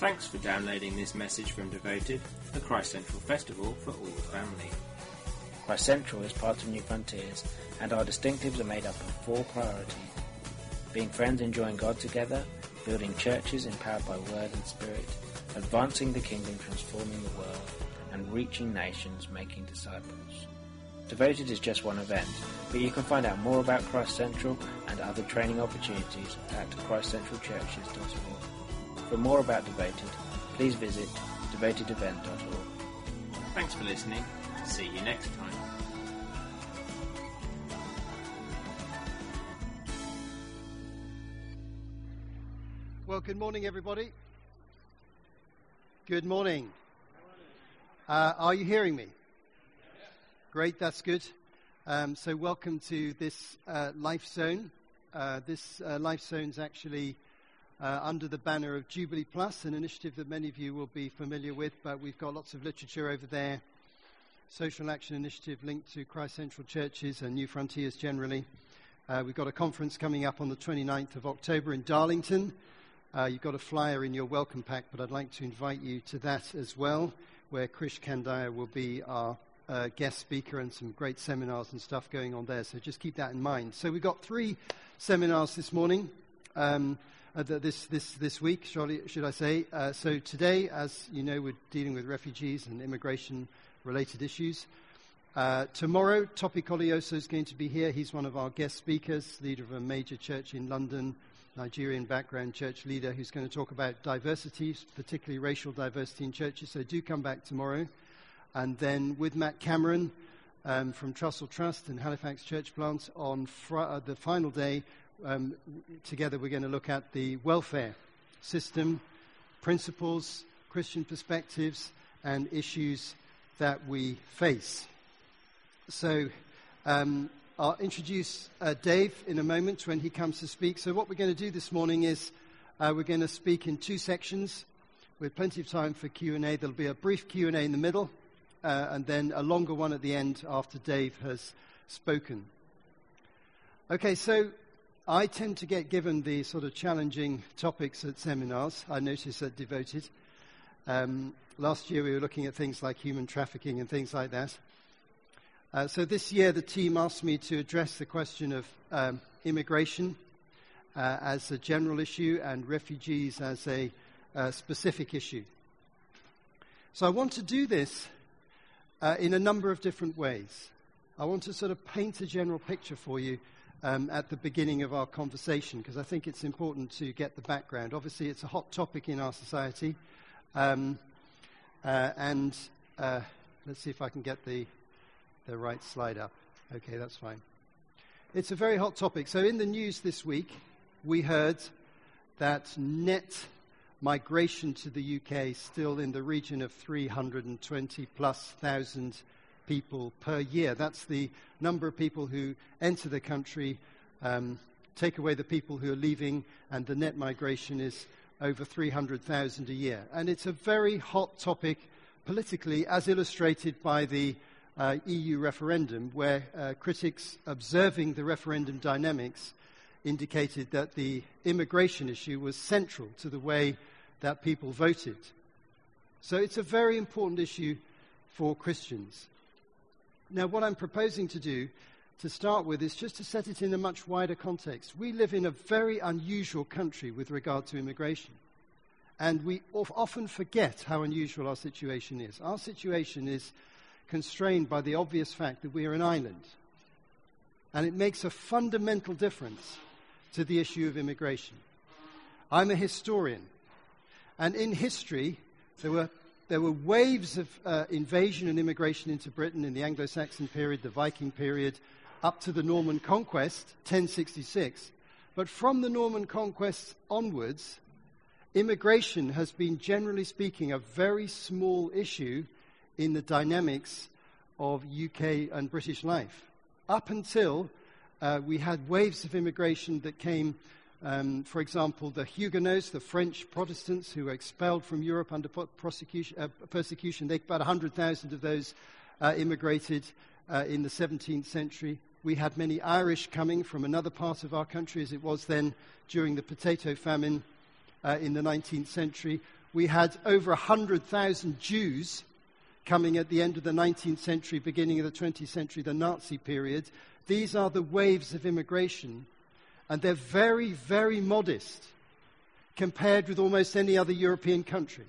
Thanks for downloading this message from Devoted, the Christ Central Festival for all the family. Christ Central is part of New Frontiers, and our distinctives are made up of four priorities being friends enjoying God together, building churches empowered by word and spirit, advancing the kingdom transforming the world, and reaching nations making disciples. Devoted is just one event, but you can find out more about Christ Central and other training opportunities at christcentralchurches.org. For more about Devoted, please visit devotedevent.org. Thanks for listening. See you next time. Well, good morning, everybody. Good morning. Uh, are you hearing me? Great, that's good. Um, so, welcome to this uh, Life Zone. Uh, this uh, Life Zone is actually uh, under the banner of Jubilee Plus, an initiative that many of you will be familiar with, but we've got lots of literature over there. Social Action Initiative linked to Christ Central Churches and New Frontiers generally. Uh, we've got a conference coming up on the 29th of October in Darlington. Uh, you've got a flyer in your welcome pack, but I'd like to invite you to that as well, where Krish Kandiah will be our uh, guest speaker and some great seminars and stuff going on there. So just keep that in mind. So we've got three seminars this morning, um, uh, this, this, this week, should I say. Uh, so today, as you know, we're dealing with refugees and immigration related issues. Uh, tomorrow, Tope Koleoso is going to be here. He's one of our guest speakers, leader of a major church in London, Nigerian background church leader who's going to talk about diversity, particularly racial diversity in churches. So do come back tomorrow. And then with Matt Cameron um, from Trussell Trust and Halifax Church Plant on fr- uh, the final day, um, together we're going to look at the welfare system, principles, Christian perspectives, and issues that we face. So, um, I'll introduce uh, Dave in a moment when he comes to speak. So, what we're going to do this morning is uh, we're going to speak in two sections with plenty of time for Q&A. There'll be a brief Q&A in the middle uh, and then a longer one at the end after Dave has spoken. Okay, so I tend to get given the sort of challenging topics at seminars. I notice at Devoted. Um, last year we were looking at things like human trafficking and things like that. Uh, so this year, the team asked me to address the question of um, immigration uh, as a general issue and refugees as a uh, specific issue. So I want to do this uh, in a number of different ways. I want to sort of paint a general picture for you um, at the beginning of our conversation because I think it's important to get the background. Obviously, it's a hot topic in our society. Um, uh, and uh, let's see if I can get the the right slide up. Okay, that's fine. It's a very hot topic. So, in the news this week, we heard that net migration to the UK is still in the region of 320 plus thousand people per year. That's the number of people who enter the country, um, take away the people who are leaving, and the net migration is over 300,000 a year. And it's a very hot topic politically, as illustrated by the uh, EU referendum, where uh, critics observing the referendum dynamics indicated that the immigration issue was central to the way that people voted. So it's a very important issue for Christians. Now, what I'm proposing to do to start with is just to set it in a much wider context. We live in a very unusual country with regard to immigration. And we often forget how unusual our situation is. Our situation is constrained by the obvious fact that we are an island. And it makes a fundamental difference to the issue of immigration. I'm a historian. And in history, there were, there were waves of uh, invasion and immigration into Britain in the Anglo Saxon period, the Viking period, up to the Norman conquest, 1066. But from the Norman conquest onwards, immigration has been, generally speaking, a very small issue in the dynamics of UK and British life. Up until uh, we had waves of immigration that came, um, for example, the Huguenots, the French Protestants who were expelled from Europe under uh, persecution. They, about 100,000 of those uh, immigrated uh, in the 17th century. We had many Irish coming from another part of our country, as it was then during the potato famine uh, in the 19th century. We had over 100,000 Jews coming at the end of the 19th century, beginning of the 20th century, the Nazi period. These are the waves of immigration, and they're very, very modest compared with almost any other European country.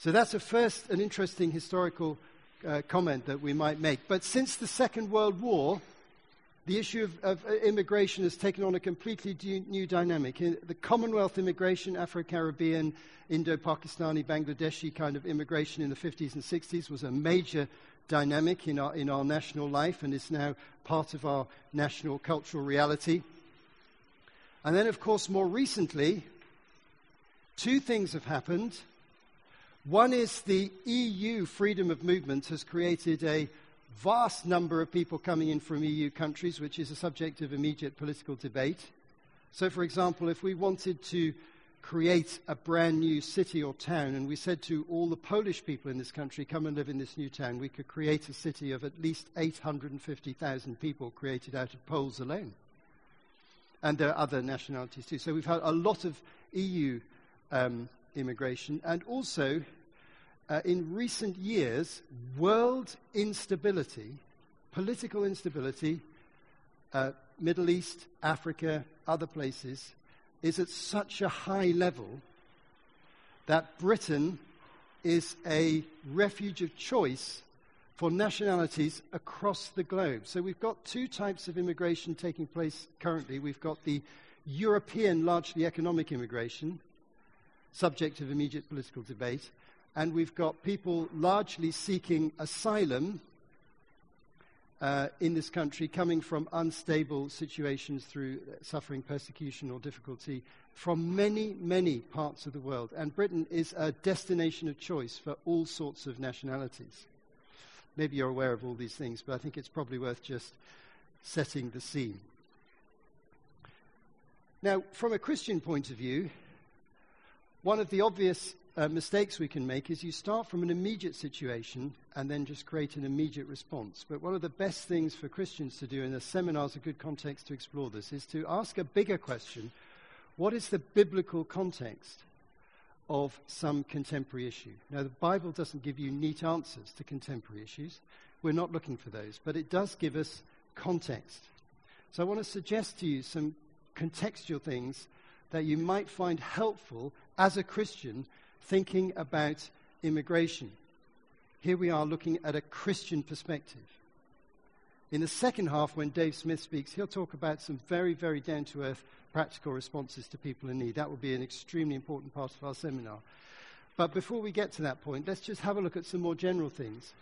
So that's a first, an interesting historical uh, comment that we might make. But since the Second World War, the issue of, of uh, immigration has taken on a completely new dynamic. The Commonwealth immigration, Afro Caribbean, Indo Pakistani, Bangladeshi kind of immigration in the 50s and 60s was a major dynamic in our, in our national life and is now part of our national cultural reality. And then, of course, more recently, two things have happened. One is the EU freedom of movement has created a vast number of people coming in from EU countries, which is a subject of immediate political debate. So, for example, if we wanted to create a brand new city or town, and we said to all the Polish people in this country, come and live in this new town, we could create a city of at least 850,000 people created out of Poles alone. And there are other nationalities too. So we've had a lot of EU um, immigration, and also uh, in recent years, world instability, political instability, uh, Middle East, Africa, other places, is at such a high level that Britain is a refuge of choice for nationalities across the globe. So we've got two types of immigration taking place currently. We've got the European, largely economic immigration, subject of immediate political debate, and we've got people largely seeking asylum uh, in this country coming from unstable situations through suffering persecution or difficulty from many, many parts of the world. And Britain is a destination of choice for all sorts of nationalities. Maybe you're aware of all these things, but I think it's probably worth just setting the scene. Now, from a Christian point of view, one of the obvious uh, mistakes we can make is you start from an immediate situation and then just create an immediate response. But one of the best things for Christians to do, and the seminar is a good context to explore this, is to ask a bigger question what is the biblical context of some contemporary issue? Now, the Bible doesn't give you neat answers to contemporary issues. We're not looking for those, but it does give us context. So I want to suggest to you some contextual things that you might find helpful as a Christian thinking about immigration. Here we are looking at a Christian perspective. In the second half, when Dave Smith speaks, he'll talk about some very, very down to earth practical responses to people in need. That will be an extremely important part of our seminar. But before we get to that point, let's just have a look at some more general things.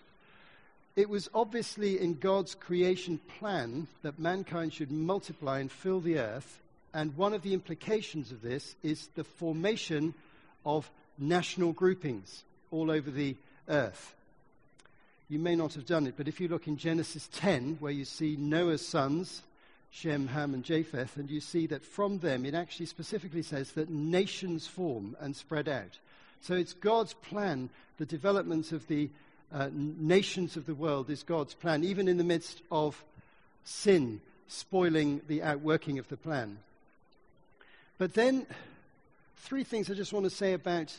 It was obviously in God's creation plan that mankind should multiply and fill the earth, and one of the implications of this is the formation of national groupings all over the earth. You may not have done it, but if you look in Genesis 10, where you see Noah's sons, Shem, Ham, and Japheth, and you see that from them it actually specifically says that nations form and spread out. So it's God's plan. The development of the uh, nations of the world is God's plan, even in the midst of sin spoiling the outworking of the plan. But then, three things I just want to say about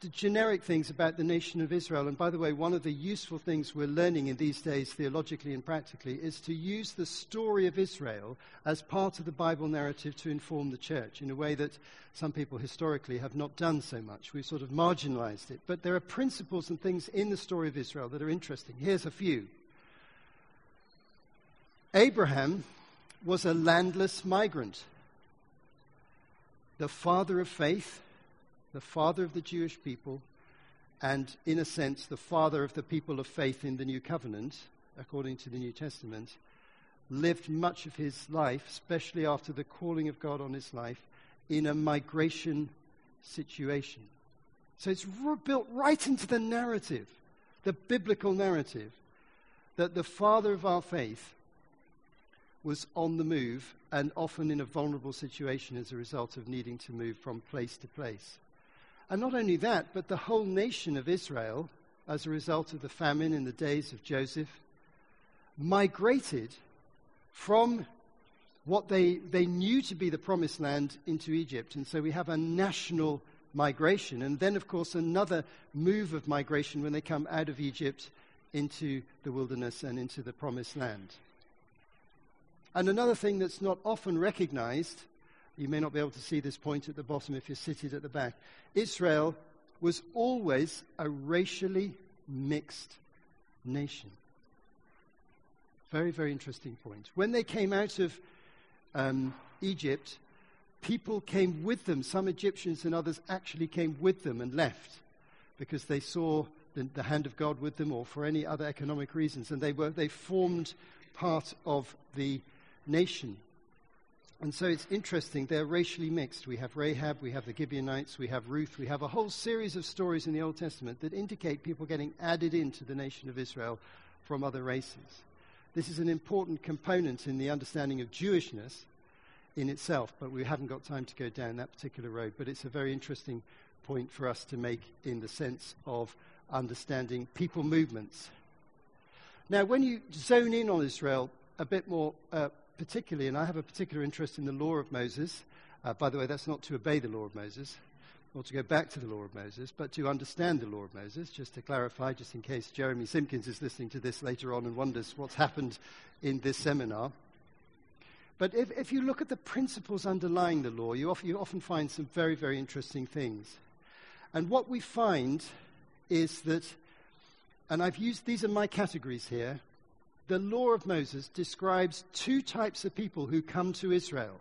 the generic things about the nation of Israel. And by the way, one of the useful things we're learning in these days, theologically and practically, is to use the story of Israel as part of the Bible narrative to inform the church in a way that some people historically have not done so much. We've sort of marginalized it. But there are principles and things in the story of Israel that are interesting. Here's a few Abraham was a landless migrant, the father of faith the father of the Jewish people, and in a sense, the father of the people of faith in the New Covenant, according to the New Testament, lived much of his life, especially after the calling of God on his life, in a migration situation. So it's built right into the narrative, the biblical narrative, that the father of our faith was on the move and often in a vulnerable situation as a result of needing to move from place to place. And not only that, but the whole nation of Israel, as a result of the famine in the days of Joseph, migrated from what they, they knew to be the promised land into Egypt. And so we have a national migration. And then, of course, another move of migration when they come out of Egypt into the wilderness and into the promised land. And another thing that's not often recognized, you may not be able to see this point at the bottom if you're seated at the back. Israel was always a racially mixed nation. Very, very interesting point. When they came out of um, Egypt, people came with them. Some Egyptians and others actually came with them and left because they saw the, the hand of God with them or for any other economic reasons. And they, were, they formed part of the nation. And so it's interesting, they're racially mixed. We have Rahab, we have the Gibeonites, we have Ruth, we have a whole series of stories in the Old Testament that indicate people getting added into the nation of Israel from other races. This is an important component in the understanding of Jewishness in itself, but we haven't got time to go down that particular road. But it's a very interesting point for us to make in the sense of understanding people movements. Now, when you zone in on Israel a bit more uh, particularly, and I have a particular interest in the law of Moses. Uh, by the way, that's not to obey the law of Moses or to go back to the law of Moses, but to understand the law of Moses, just to clarify, just in case Jeremy Simpkins is listening to this later on and wonders what's happened in this seminar. But if, if you look at the principles underlying the law, you, often, you often find some very, very interesting things. And what we find is that, and I've used, these are my categories here, the law of Moses describes two types of people who come to Israel.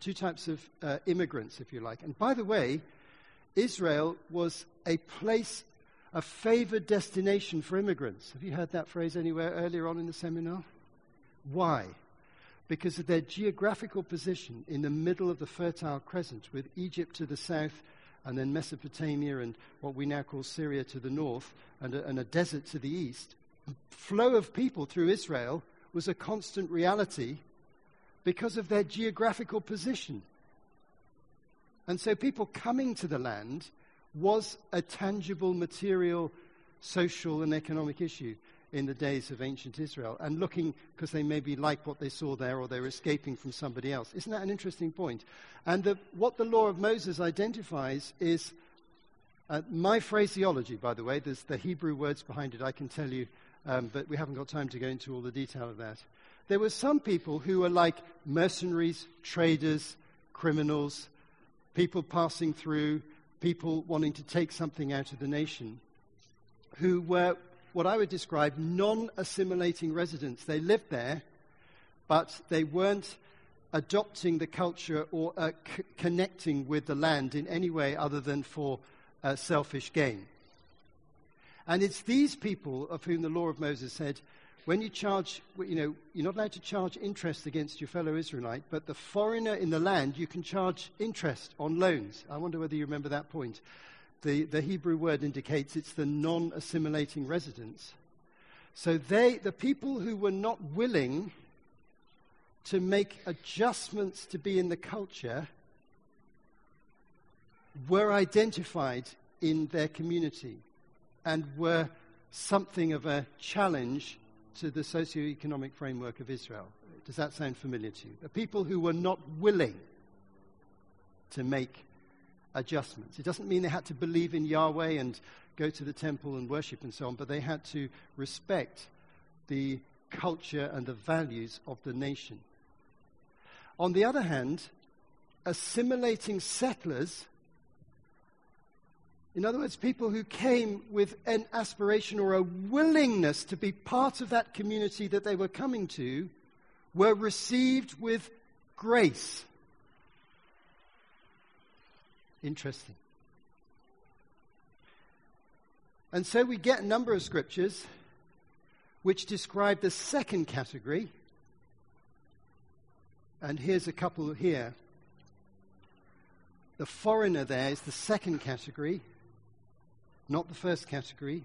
Two types of uh, immigrants, if you like. And by the way, Israel was a place, a favored destination for immigrants. Have you heard that phrase anywhere earlier on in the seminar? Why? Because of their geographical position in the middle of the Fertile Crescent, with Egypt to the south, and then Mesopotamia and what we now call Syria to the north, and a, and a desert to the east flow of people through Israel was a constant reality because of their geographical position. And so people coming to the land was a tangible, material, social, and economic issue in the days of ancient Israel and looking because they maybe like what they saw there or they're escaping from somebody else. Isn't that an interesting point? And the, what the law of Moses identifies is uh, my phraseology, by the way, there's the Hebrew words behind it, I can tell you um, but we haven't got time to go into all the detail of that. There were some people who were like mercenaries, traders, criminals, people passing through, people wanting to take something out of the nation, who were what I would describe non assimilating residents. They lived there, but they weren't adopting the culture or uh, c- connecting with the land in any way other than for uh, selfish gain. And it's these people of whom the law of Moses said, when you charge, you know, you're not allowed to charge interest against your fellow Israelite, but the foreigner in the land, you can charge interest on loans. I wonder whether you remember that point. The, the Hebrew word indicates it's the non assimilating residents. So they, the people who were not willing to make adjustments to be in the culture, were identified in their community and were something of a challenge to the socio-economic framework of Israel. Does that sound familiar to you? The people who were not willing to make adjustments. It doesn't mean they had to believe in Yahweh and go to the temple and worship and so on, but they had to respect the culture and the values of the nation. On the other hand, assimilating settlers in other words, people who came with an aspiration or a willingness to be part of that community that they were coming to were received with grace. Interesting. And so we get a number of scriptures which describe the second category. And here's a couple here. The foreigner there is the second category not the first category.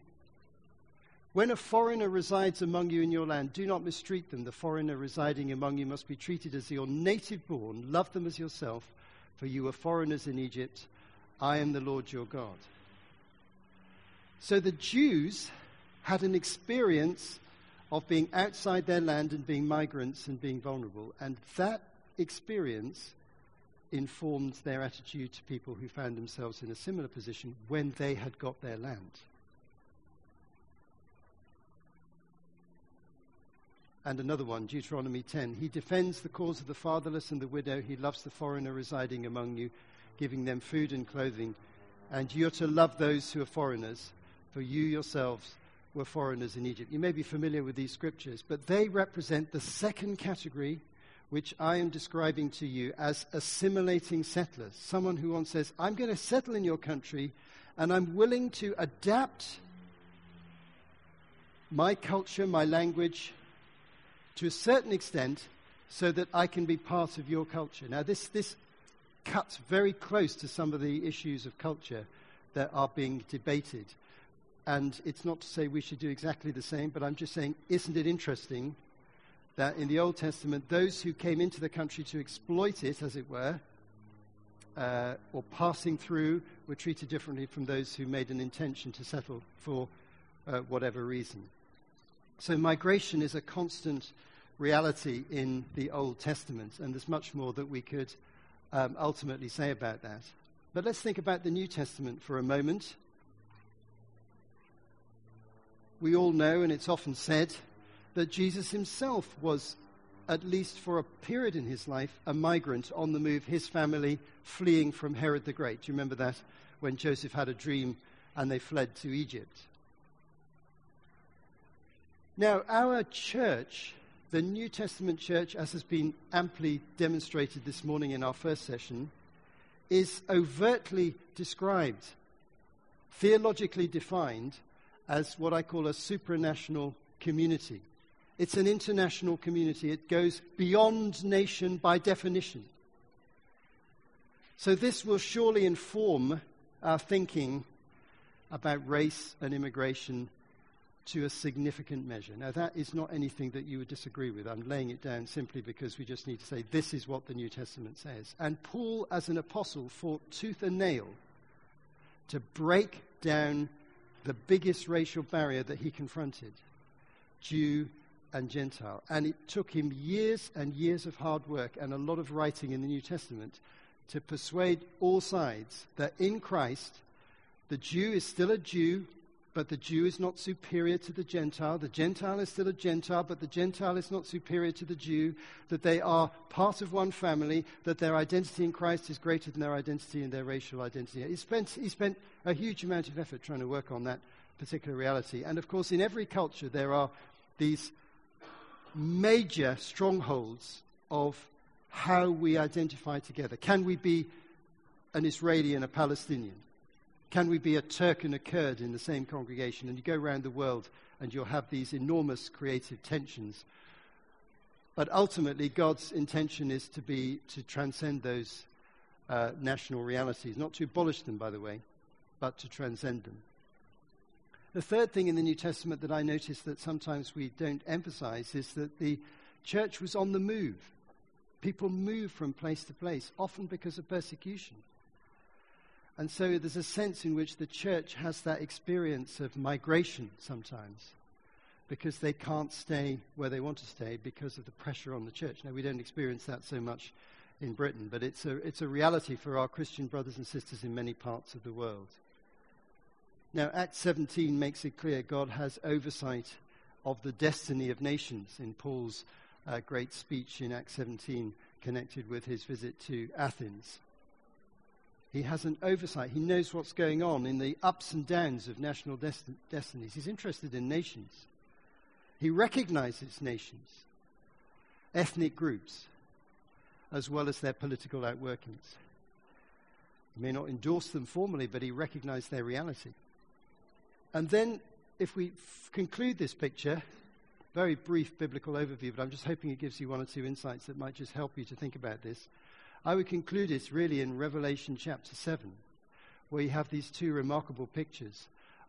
When a foreigner resides among you in your land, do not mistreat them. The foreigner residing among you must be treated as your native born. Love them as yourself, for you were foreigners in Egypt. I am the Lord your God. So the Jews had an experience of being outside their land and being migrants and being vulnerable. And that experience informed their attitude to people who found themselves in a similar position when they had got their land. And another one, Deuteronomy 10. He defends the cause of the fatherless and the widow. He loves the foreigner residing among you, giving them food and clothing. And you're to love those who are foreigners, for you yourselves were foreigners in Egypt. You may be familiar with these scriptures, but they represent the second category which I am describing to you as assimilating settlers. Someone who once says, I'm going to settle in your country and I'm willing to adapt my culture, my language, to a certain extent so that I can be part of your culture. Now, this, this cuts very close to some of the issues of culture that are being debated. And it's not to say we should do exactly the same, but I'm just saying, isn't it interesting that in the Old Testament, those who came into the country to exploit it, as it were, uh, or passing through, were treated differently from those who made an intention to settle for uh, whatever reason. So migration is a constant reality in the Old Testament, and there's much more that we could um, ultimately say about that. But let's think about the New Testament for a moment. We all know, and it's often said, that Jesus himself was, at least for a period in his life, a migrant on the move, his family fleeing from Herod the Great. Do you remember that when Joseph had a dream and they fled to Egypt? Now, our church, the New Testament church, as has been amply demonstrated this morning in our first session, is overtly described, theologically defined, as what I call a supranational community. It's an international community. It goes beyond nation by definition. So, this will surely inform our thinking about race and immigration to a significant measure. Now, that is not anything that you would disagree with. I'm laying it down simply because we just need to say this is what the New Testament says. And Paul, as an apostle, fought tooth and nail to break down the biggest racial barrier that he confronted Jew and Gentile. And it took him years and years of hard work and a lot of writing in the New Testament to persuade all sides that in Christ, the Jew is still a Jew but the Jew is not superior to the Gentile. The Gentile is still a Gentile, but the Gentile is not superior to the Jew. That they are part of one family, that their identity in Christ is greater than their identity in their racial identity. He spent, he spent a huge amount of effort trying to work on that particular reality. And of course, in every culture, there are these major strongholds of how we identify together. Can we be an Israeli and a Palestinian? Can we be a Turk and a Kurd in the same congregation? And you go around the world and you'll have these enormous creative tensions. But ultimately, God's intention is to be to transcend those uh, national realities, not to abolish them, by the way, but to transcend them. The third thing in the New Testament that I notice that sometimes we don't emphasize is that the church was on the move. People move from place to place, often because of persecution. And so there's a sense in which the church has that experience of migration sometimes because they can't stay where they want to stay because of the pressure on the church. Now, we don't experience that so much in Britain, but it's a, it's a reality for our Christian brothers and sisters in many parts of the world. Now, Acts 17 makes it clear God has oversight of the destiny of nations in Paul's uh, great speech in Acts 17 connected with his visit to Athens. He has an oversight. He knows what's going on in the ups and downs of national desti- destinies. He's interested in nations. He recognizes nations, ethnic groups, as well as their political outworkings. He may not endorse them formally, but he recognizes their reality. And then, if we f- conclude this picture, very brief biblical overview, but I'm just hoping it gives you one or two insights that might just help you to think about this. I would conclude this really in Revelation chapter 7, where you have these two remarkable pictures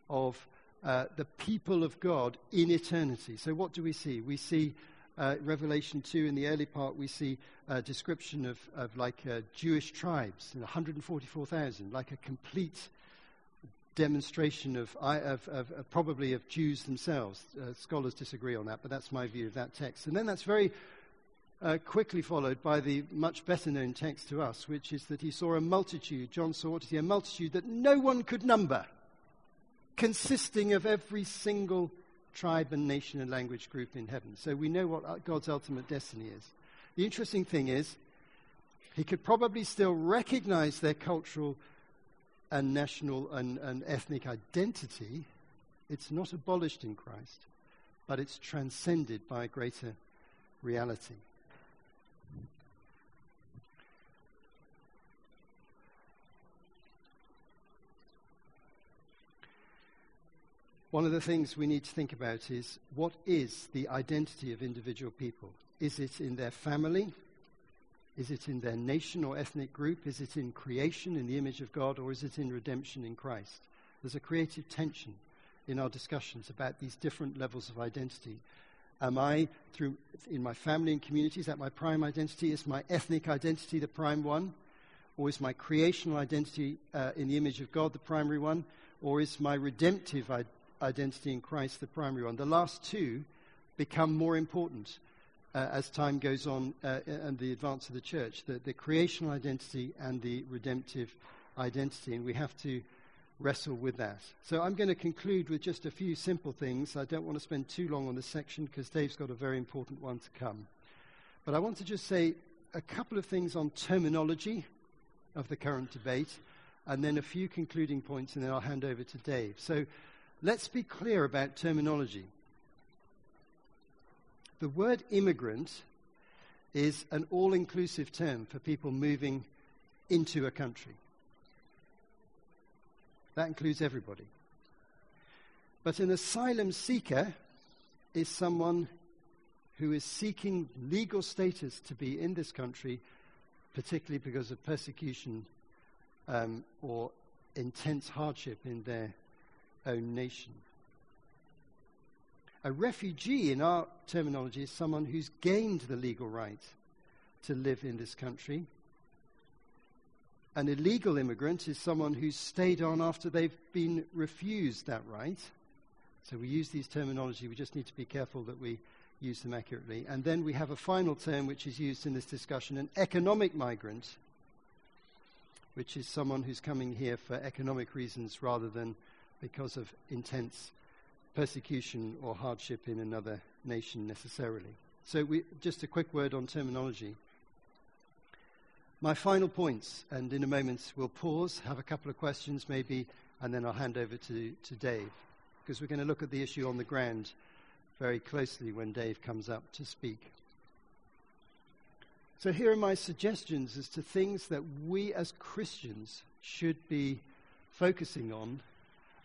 of uh, the people of God in eternity. So, what do we see? We see uh, Revelation 2 in the early part, we see a description of, of like uh, Jewish tribes, 144,000, like a complete demonstration of, of, of, of, probably of Jews themselves. Uh, scholars disagree on that, but that's my view of that text. And then that's very uh, quickly followed by the much better known text to us, which is that he saw a multitude. John saw what he? A multitude that no one could number, consisting of every single tribe and nation and language group in heaven. So we know what God's ultimate destiny is. The interesting thing is, he could probably still recognize their cultural and national and, and ethnic identity. It's not abolished in Christ, but it's transcended by a greater reality. One of the things we need to think about is what is the identity of individual people? Is it in their family? Is it in their nation or ethnic group? Is it in creation in the image of God? Or is it in redemption in Christ? There's a creative tension in our discussions about these different levels of identity. Am I, through, in my family and community, is that my prime identity? Is my ethnic identity the prime one? Or is my creational identity uh, in the image of God the primary one? Or is my redemptive identity? identity in Christ the primary one. The last two become more important uh, as time goes on uh, and the advance of the church the, the creational identity and the redemptive identity, and we have to wrestle with that. So I'm going to conclude with just a few simple things. I don't want to spend too long on this section because Dave's got a very important one to come. But I want to just say a couple of things on terminology of the current debate, and then a few concluding points, and then I'll hand over to Dave. So Let's be clear about terminology. The word immigrant is an all inclusive term for people moving into a country. That includes everybody. But an asylum seeker is someone who is seeking legal status to be in this country, particularly because of persecution um, or intense hardship in their own nation. A refugee, in our terminology, is someone who's gained the legal right to live in this country. An illegal immigrant is someone who's stayed on after they've been refused that right. So we use these terminology, we just need to be careful that we use them accurately. And then we have a final term which is used in this discussion an economic migrant, which is someone who's coming here for economic reasons rather than because of intense persecution or hardship in another nation necessarily. So, we, just a quick word on terminology. My final points, and in a moment we'll pause, have a couple of questions maybe, and then I'll hand over to, to Dave, because we're going to look at the issue on the ground very closely when Dave comes up to speak. So, here are my suggestions as to things that we as Christians should be focusing on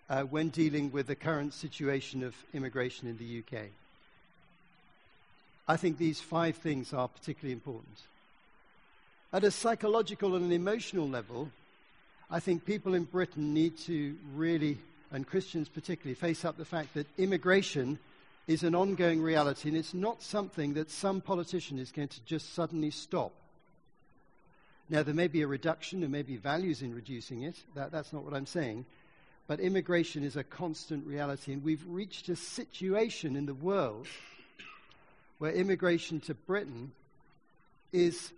uh, when dealing with the current situation of immigration in the UK. I think these five things are particularly important. At a psychological and an emotional level, I think people in Britain need to really, and Christians particularly, face up the fact that immigration is an ongoing reality and it's not something that some politician is going to just suddenly stop. Now, there may be a reduction, there may be values in reducing it. That, that's not what I'm saying. But immigration is a constant reality, and we've reached a situation in the world where immigration to Britain is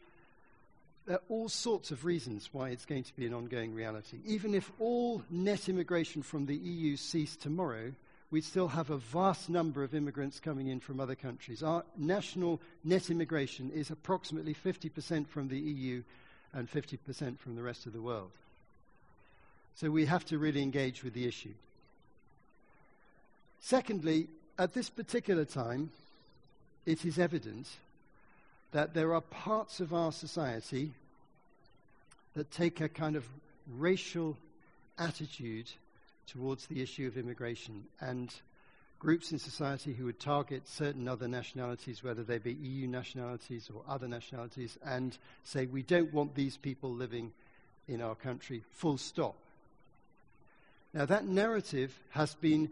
there are all sorts of reasons why it's going to be an ongoing reality. Even if all net immigration from the EU ceased tomorrow, we'd still have a vast number of immigrants coming in from other countries. Our national net immigration is approximately 50% from the EU and 50% from the rest of the world. So we have to really engage with the issue. Secondly, at this particular time, it is evident that there are parts of our society that take a kind of racial attitude towards the issue of immigration and groups in society who would target certain other nationalities, whether they be EU nationalities or other nationalities, and say, we don't want these people living in our country, full stop. Now, that narrative has been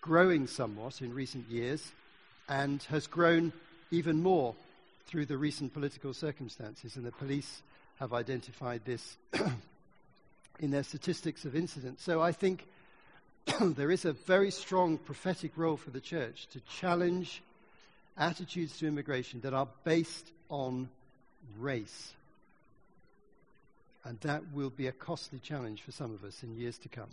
growing somewhat in recent years and has grown even more through the recent political circumstances, and the police have identified this in their statistics of incidents. So I think there is a very strong prophetic role for the church to challenge attitudes to immigration that are based on race. And that will be a costly challenge for some of us in years to come.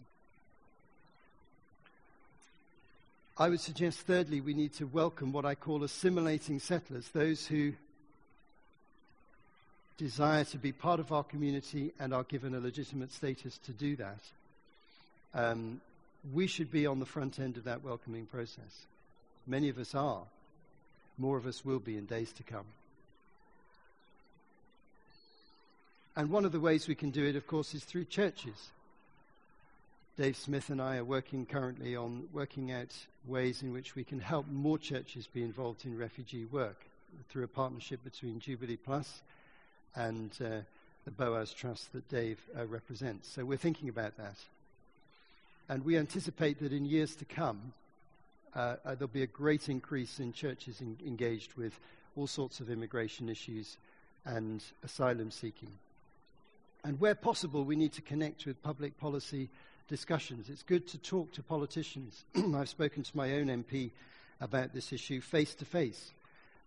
I would suggest, thirdly, we need to welcome what I call assimilating settlers, those who desire to be part of our community and are given a legitimate status to do that. Um, we should be on the front end of that welcoming process. Many of us are. More of us will be in days to come. And one of the ways we can do it, of course, is through churches. Dave Smith and I are working currently on working out ways in which we can help more churches be involved in refugee work through a partnership between Jubilee Plus and uh, the Boaz Trust that Dave uh, represents. So we're thinking about that. And we anticipate that in years to come, uh, uh there'll be a great increase in churches in, engaged with all sorts of immigration issues and asylum seeking. And where possible, we need to connect with public policy discussions. It's good to talk to politicians. I've spoken to my own MP about this issue face to face.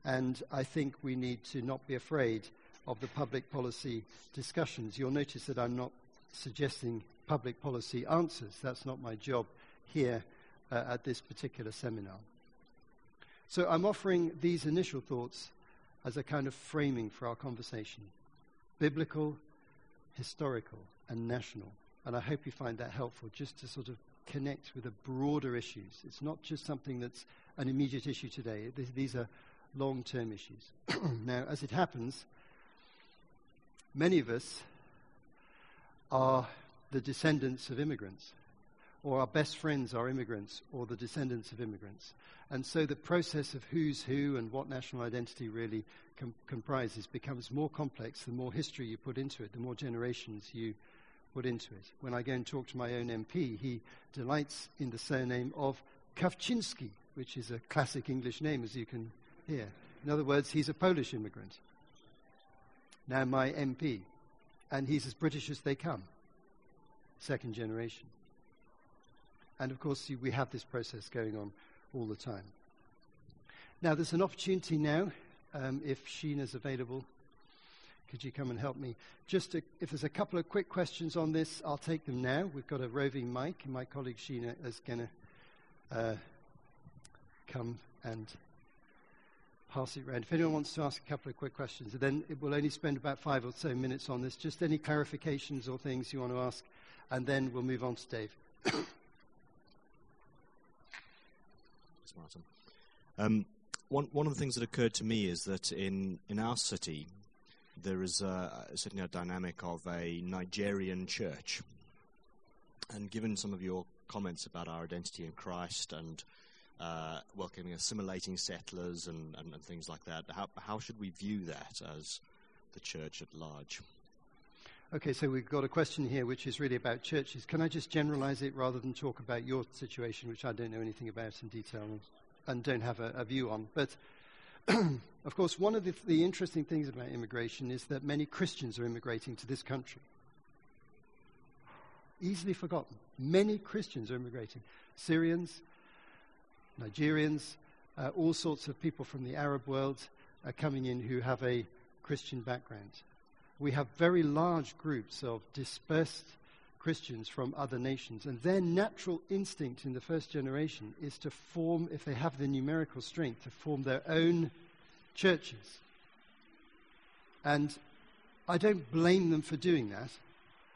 And I think we need to not be afraid of the public policy discussions. You'll notice that I'm not suggesting public policy answers. That's not my job here uh, at this particular seminar. So I'm offering these initial thoughts as a kind of framing for our conversation biblical, historical, and national. And I hope you find that helpful just to sort of connect with the broader issues. It's not just something that's an immediate issue today, these are long term issues. now, as it happens, many of us are the descendants of immigrants, or our best friends are immigrants, or the descendants of immigrants. And so the process of who's who and what national identity really com- comprises becomes more complex the more history you put into it, the more generations you put into it. When I go and talk to my own MP, he delights in the surname of Kawczynski, which is a classic English name, as you can hear. In other words, he's a Polish immigrant. Now my MP. And he's as British as they come. Second generation. And of course, we have this process going on all the time. Now, there's an opportunity now, um, if Sheena's available, could you come and help me? Just to, if there's a couple of quick questions on this, I'll take them now. We've got a roving mic, and my colleague Sheena is going to uh, come and pass it around. If anyone wants to ask a couple of quick questions, then we'll only spend about five or so minutes on this. Just any clarifications or things you want to ask, and then we'll move on to Dave. Um, one, one of the things that occurred to me is that in, in our city, there is a, certainly a dynamic of a Nigerian church. And given some of your comments about our identity in Christ and uh, welcoming assimilating settlers and, and, and, things like that, how, how should we view that as the church at large? Okay, so we've got a question here which is really about churches. Can I just generalize it rather than talk about your situation, which I don't know anything about in detail and don't have a, a view on? But of course, one of the, the interesting things about immigration is that many Christians are immigrating to this country. Easily forgotten. Many Christians are immigrating. Syrians, Nigerians, uh, all sorts of people from the Arab world are coming in who have a Christian background we have very large groups of dispersed Christians from other nations. And their natural instinct in the first generation is to form, if they have the numerical strength, to form their own churches. And I don't blame them for doing that.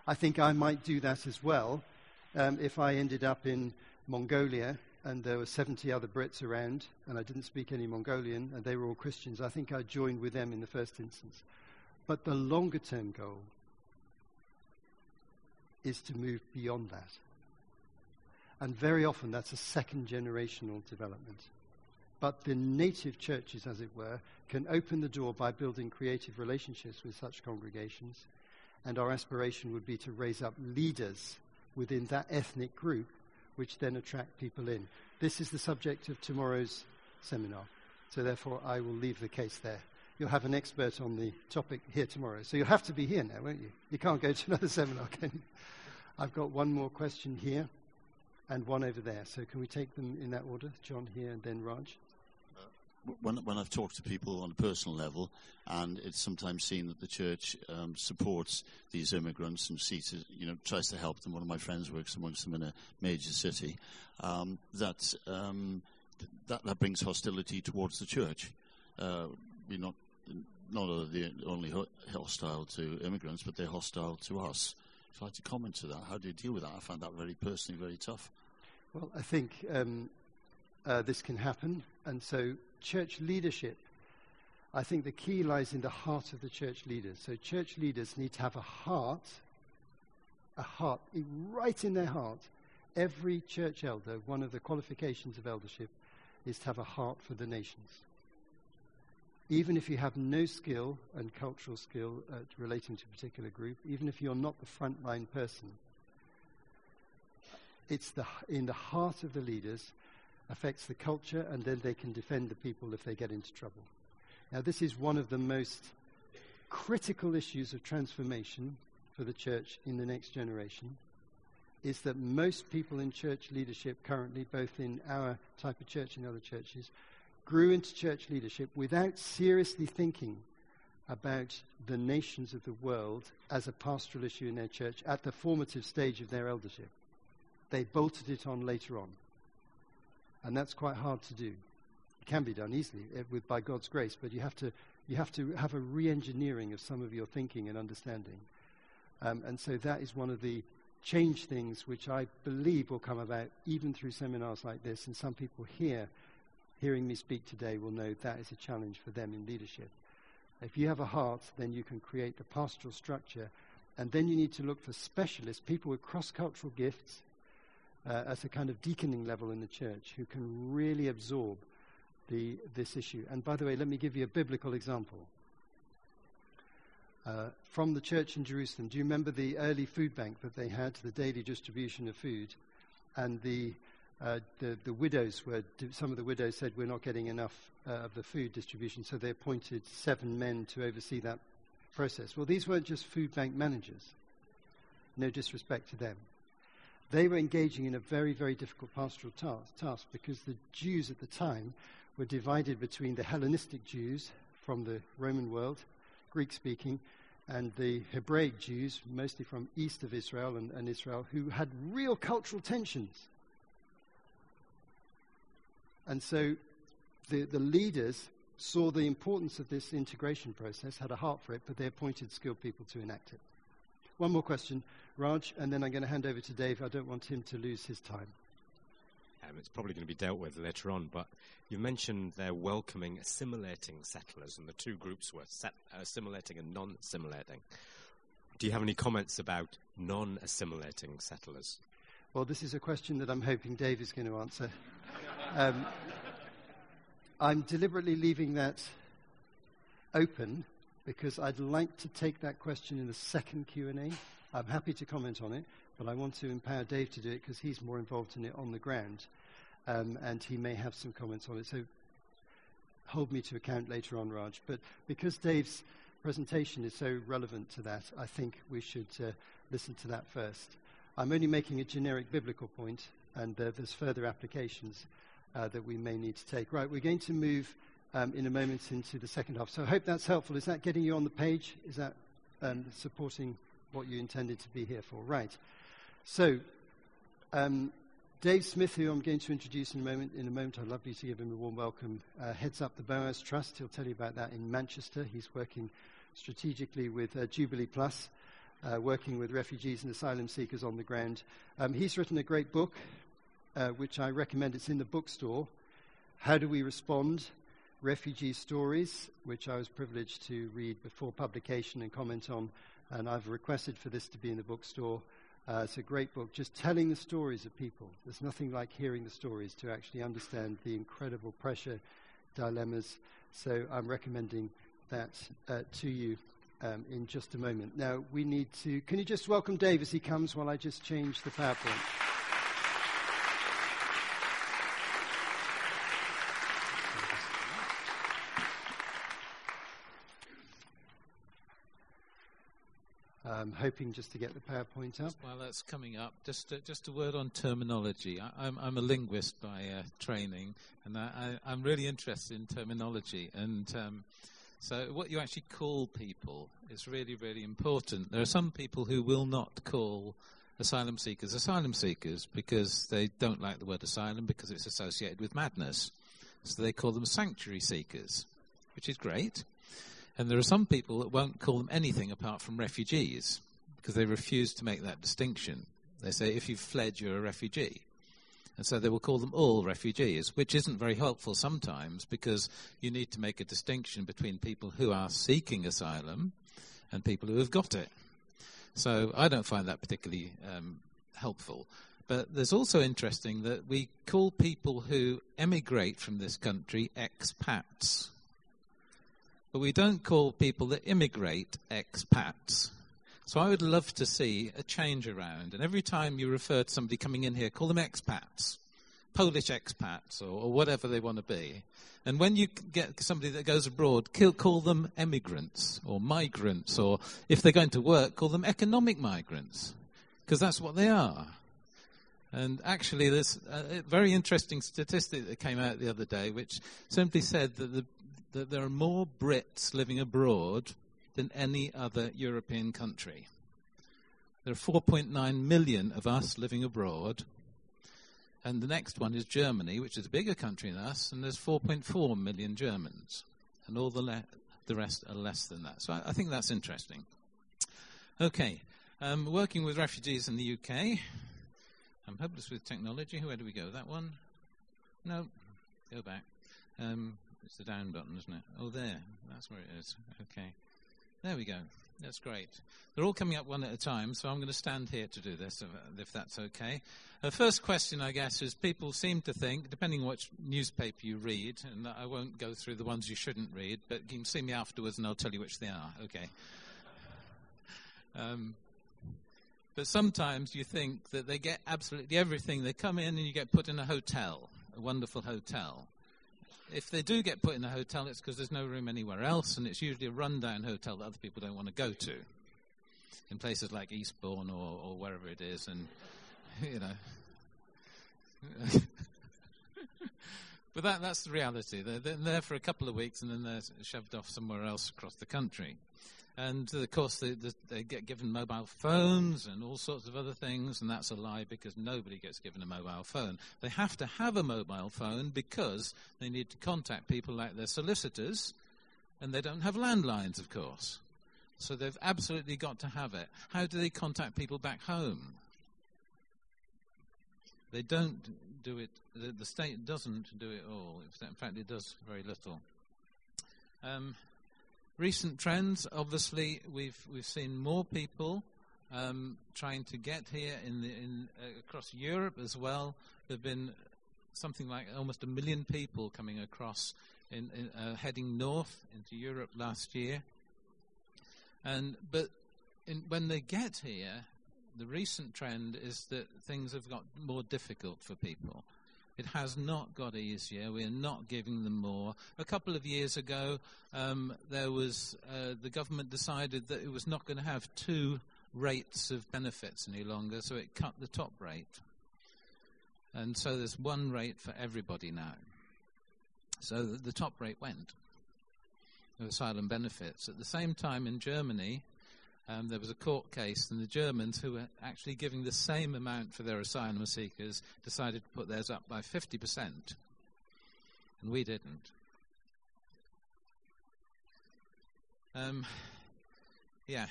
I think I might do that as well um, if I ended up in Mongolia and there were 70 other Brits around and I didn't speak any Mongolian and they were all Christians. I think I'd join with them in the first instance. But the longer term goal is to move beyond that. And very often that's a second generational development. But the native churches, as it were, can open the door by building creative relationships with such congregations. And our aspiration would be to raise up leaders within that ethnic group, which then attract people in. This is the subject of tomorrow's seminar. So therefore, I will leave the case there you'll have an expert on the topic here tomorrow. So you'll have to be here now, won't you? You can't go to another seminar, can you? I've got one more question here and one over there. So can we take them in that order? John here and then Raj. when, when I've talked to people on a personal level, and it's sometimes seen that the church um, supports these immigrants and sees, you know, tries to help them. One of my friends works amongst them in a major city. Um, that, um, that that brings hostility towards the church. Uh, we're not not only hostile to immigrants, but they're hostile to us. If I had to comment to that, how do you deal with that? I find that very personally very tough. Well, I think um, uh, this can happen, and so church leadership. I think the key lies in the heart of the church leaders. So church leaders need to have a heart, a heart right in their heart. Every church elder, one of the qualifications of eldership, is to have a heart for the nations even if you have no skill and cultural skill at relating to a particular group, even if you're not the frontline person, it's the, in the heart of the leaders, affects the culture, and then they can defend the people if they get into trouble. Now, this is one of the most critical issues of transformation for the church in the next generation is that most people in church leadership currently, both in our type of church and other churches, grew into church leadership without seriously thinking about the nations of the world as a pastoral issue in their church at the formative stage of their eldership. They bolted it on later on. And that's quite hard to do. It can be done easily eh, with, by God's grace, but you have to, you have, to have a re engineering of some of your thinking and understanding. Um, and so that is one of the change things which I believe will come about even through seminars like this. And some people here hearing me speak today will know that is a challenge for them in leadership. If you have a heart, then you can create the pastoral structure, and then you need to look for specialists, people with cross cultural gifts, uh, a kind of deaconing level in the church who can really absorb the, this issue. And by the way, let me give you a biblical example. Uh, from the church in Jerusalem, do you remember the early food bank that they had, the daily distribution of food? And the uh, the, the widows were, some of the widows said, we're not getting enough uh, of the food distribution, so they appointed seven men to oversee that process. Well, these weren't just food bank managers. No disrespect to them. They were engaging in a very, very difficult pastoral task, task because the Jews at the time were divided between the Hellenistic Jews from the Roman world, Greek speaking, and the Hebraic Jews, mostly from east of Israel and, and Israel, who had real cultural tensions and so the, the leaders saw the importance of this integration process, had a heart for it, but they appointed skilled people to enact it. One more question, Raj, and then I'm going to hand over to Dave. I don't want him to lose his time. Um, it's probably going to be dealt with later on, but you mentioned they're welcoming assimilating settlers, and the two groups were set, assimilating and non assimilating. Do you have any comments about non assimilating settlers? Well, this is a question that I'm hoping Dave is going to answer. Um, I'm deliberately leaving that open because I'd like to take that question in the second Q&A. I'm happy to comment on it, but I want to empower Dave to do it because he's more involved in it on the ground, um, and he may have some comments on it. So hold me to account later on, Raj. But because Dave's presentation is so relevant to that, I think we should uh, listen to that first. I'm only making a generic biblical point, and uh, there's further applications uh, that we may need to take. Right, we're going to move um, in a moment into the second half. So I hope that's helpful. Is that getting you on the page? Is that um, supporting what you intended to be here for? Right. So, um, Dave Smith, who I'm going to introduce in a moment, in a moment, I'd love you to give him a warm welcome, uh, heads up the Boaz Trust. He'll tell you about that in Manchester. He's working strategically with uh, Jubilee Plus, uh, working with refugees and asylum seekers on the ground. Um, he's written a great book uh, which I recommend. It's in the bookstore. How Do We Respond? Refugee Stories, which I was privileged to read before publication and comment on. And I've requested for this to be in the bookstore. Uh, it's a great book, just telling the stories of people. There's nothing like hearing the stories to actually understand the incredible pressure dilemmas. So I'm recommending that uh, to you um, in just a moment. Now, we need to. Can you just welcome Dave as he comes while I just change the PowerPoint? I'm hoping just to get the PowerPoint up. While that's coming up, just a, just a word on terminology. I, I'm, I'm a linguist by uh, training, and I, I'm really interested in terminology. And um, so, what you actually call people is really, really important. There are some people who will not call asylum seekers asylum seekers because they don't like the word asylum because it's associated with madness. So they call them sanctuary seekers, which is great. And there are some people that won't call them anything apart from refugees because they refuse to make that distinction. They say if you've fled, you're a refugee. And so they will call them all refugees, which isn't very helpful sometimes because you need to make a distinction between people who are seeking asylum and people who have got it. So I don't find that particularly um, helpful. But there's also interesting that we call people who emigrate from this country expats. But we don't call people that immigrate expats. So I would love to see a change around. And every time you refer to somebody coming in here, call them expats, Polish expats, or, or whatever they want to be. And when you get somebody that goes abroad, kill, call them emigrants or migrants, or if they're going to work, call them economic migrants, because that's what they are. And actually, there's a very interesting statistic that came out the other day, which simply said that, the, that there are more Brits living abroad than any other European country. There are 4.9 million of us living abroad, and the next one is Germany, which is a bigger country than us, and there's 4.4 million Germans, and all the le- the rest are less than that. So I, I think that's interesting. Okay, um, working with refugees in the UK. I'm hopeless with technology. Where do we go? That one? No, go back. Um, it's the down button, isn't it? Oh, there. That's where it is. Okay. There we go. That's great. They're all coming up one at a time, so I'm going to stand here to do this, if that's okay. The first question, I guess, is people seem to think, depending on which newspaper you read, and I won't go through the ones you shouldn't read, but you can see me afterwards and I'll tell you which they are. Okay. Um, but sometimes you think that they get absolutely everything. They come in and you get put in a hotel, a wonderful hotel. If they do get put in a hotel, it's because there's no room anywhere else, and it's usually a rundown hotel that other people don't want to go to. In places like Eastbourne or, or wherever it is, and you know. but that, that's the reality. They're, they're there for a couple of weeks and then they're shoved off somewhere else across the country. And of course, they, they, get given mobile phones and all sorts of other things, and that's a lie because nobody gets given a mobile phone. They have to have a mobile phone because they need to contact people like their solicitors, and they don't have landlines, of course. So they've absolutely got to have it. How do they contact people back home? They don't do it, the, the state doesn't do it all. In fact, it does very little. Um, recent trends, obviously, we've we've seen more people um, trying to get here in, the, in uh, across Europe as well. There've been something like almost a million people coming across, in, in uh, heading north into Europe last year. And but in, when they get here, the recent trend is that things have got more difficult for people. It has not got easier. We're not giving them more. A couple of years ago, um, there was uh, the government decided that it was not going to have two rates of benefits any longer, so it cut the top rate. And so there's one rate for everybody now. So the, top rate went of asylum benefits. At the same time, in Germany, um, there was a court case, and the Germans, who were actually giving the same amount for their asylum seekers, decided to put theirs up by 50%. And we didn't. Um, yeah,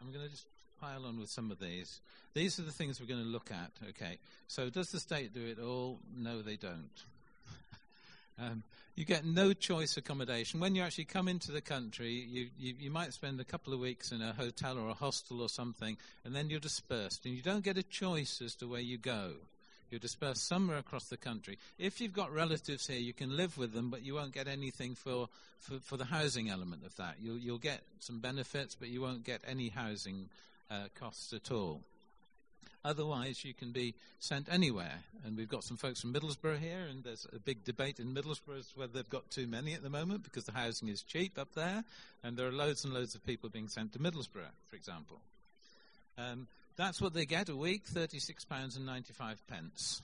I'm going to just pile on with some of these. These are the things we're going to look at. Okay, so does the state do it all? No, they don't. Um, you get no choice accommodation. When you actually come into the country, you, you, you, might spend a couple of weeks in a hotel or a hostel or something, and then you're dispersed. And you don't get a choice as to where you go. You're dispersed somewhere across the country. If you've got relatives here, you can live with them, but you won't get anything for, for, for the housing element of that. You'll, you'll get some benefits, but you won't get any housing uh, costs at all. Otherwise, you can be sent anywhere. And we've got some folks from Middlesbrough here, and there's a big debate in Middlesbrough as whether they've got too many at the moment because the housing is cheap up there, and there are loads and loads of people being sent to Middlesbrough, for example. Um, that's what they get a week, thirty-six pounds and ninety-five pence.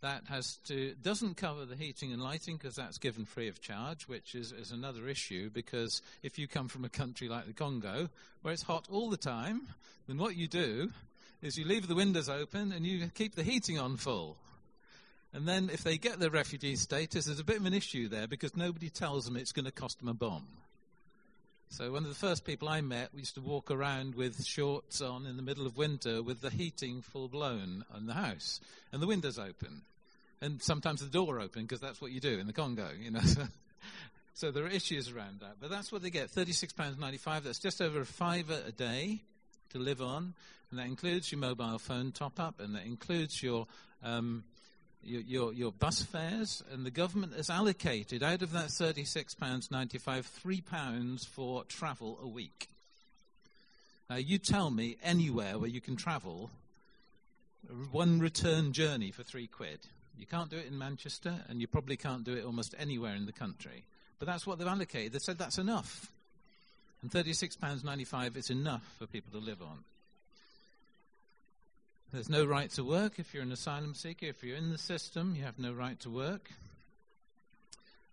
That has to doesn't cover the heating and lighting because that's given free of charge, which is, is another issue. Because if you come from a country like the Congo where it's hot all the time, then what you do is you leave the windows open and you keep the heating on full. And then if they get their refugee status, there's a bit of an issue there because nobody tells them it's going to cost them a bomb. So one of the first people I met, we used to walk around with shorts on in the middle of winter with the heating full blown on the house and the windows open. And sometimes the door open because that's what you do in the Congo, you know. so there are issues around that. But that's what they get, £36.95. That's just over a fiver a day to live on. And that includes your mobile phone top up and that includes your um, your, your, your, bus fares, and the government has allocated out of that £36.95, £3 for travel a week. Now, you tell me anywhere where you can travel one return journey for three quid. You can't do it in Manchester, and you probably can't do it almost anywhere in the country. But that's what they've allocated. They said that's enough. And £36.95 is enough for people to live on. There's no right to work if you're an asylum seeker. If you're in the system, you have no right to work.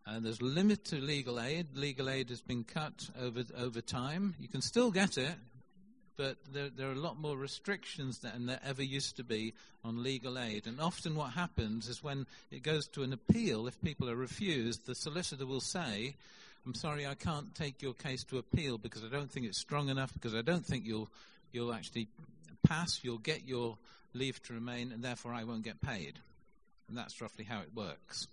Uh, there's limit to legal aid. Legal aid has been cut over over time. You can still get it, but there, there, are a lot more restrictions than there ever used to be on legal aid. And often what happens is when it goes to an appeal, if people are refused, the solicitor will say, I'm sorry, I can't take your case to appeal because I don't think it's strong enough, because I don't think you'll, you'll actually pass, you'll get your leave to remain, and therefore I won't get paid. And that's roughly how it works.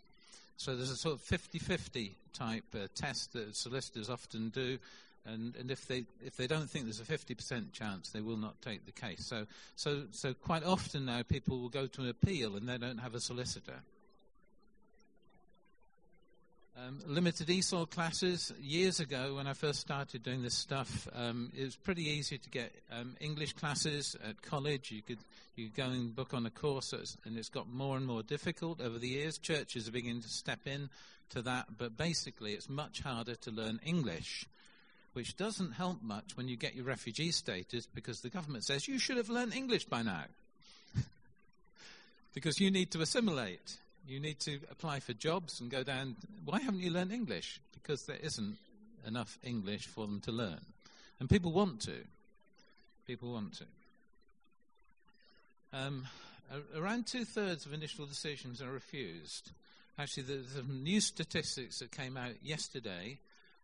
So there's a sort of 50 50 type uh, test that solicitors often do. And, and if they if they don't think there's a 50% chance, they will not take the case. So so so quite often now people will go to an appeal and they don't have a solicitor. Um, limited ESOL classes. Years ago, when I first started doing this stuff, um, it was pretty easy to get um, English classes at college. You could you go and book on a course, and it's got more and more difficult over the years. Churches are beginning to step in to that, but basically, it's much harder to learn English, which doesn't help much when you get your refugee status because the government says you should have learned English by now, because you need to assimilate you need to apply for jobs and go down. Why haven't you learned English? Because there isn't enough English for them to learn. And people want to. People want to. Um, around two thirds of initial decisions are refused. Actually, there's some new statistics that came out yesterday,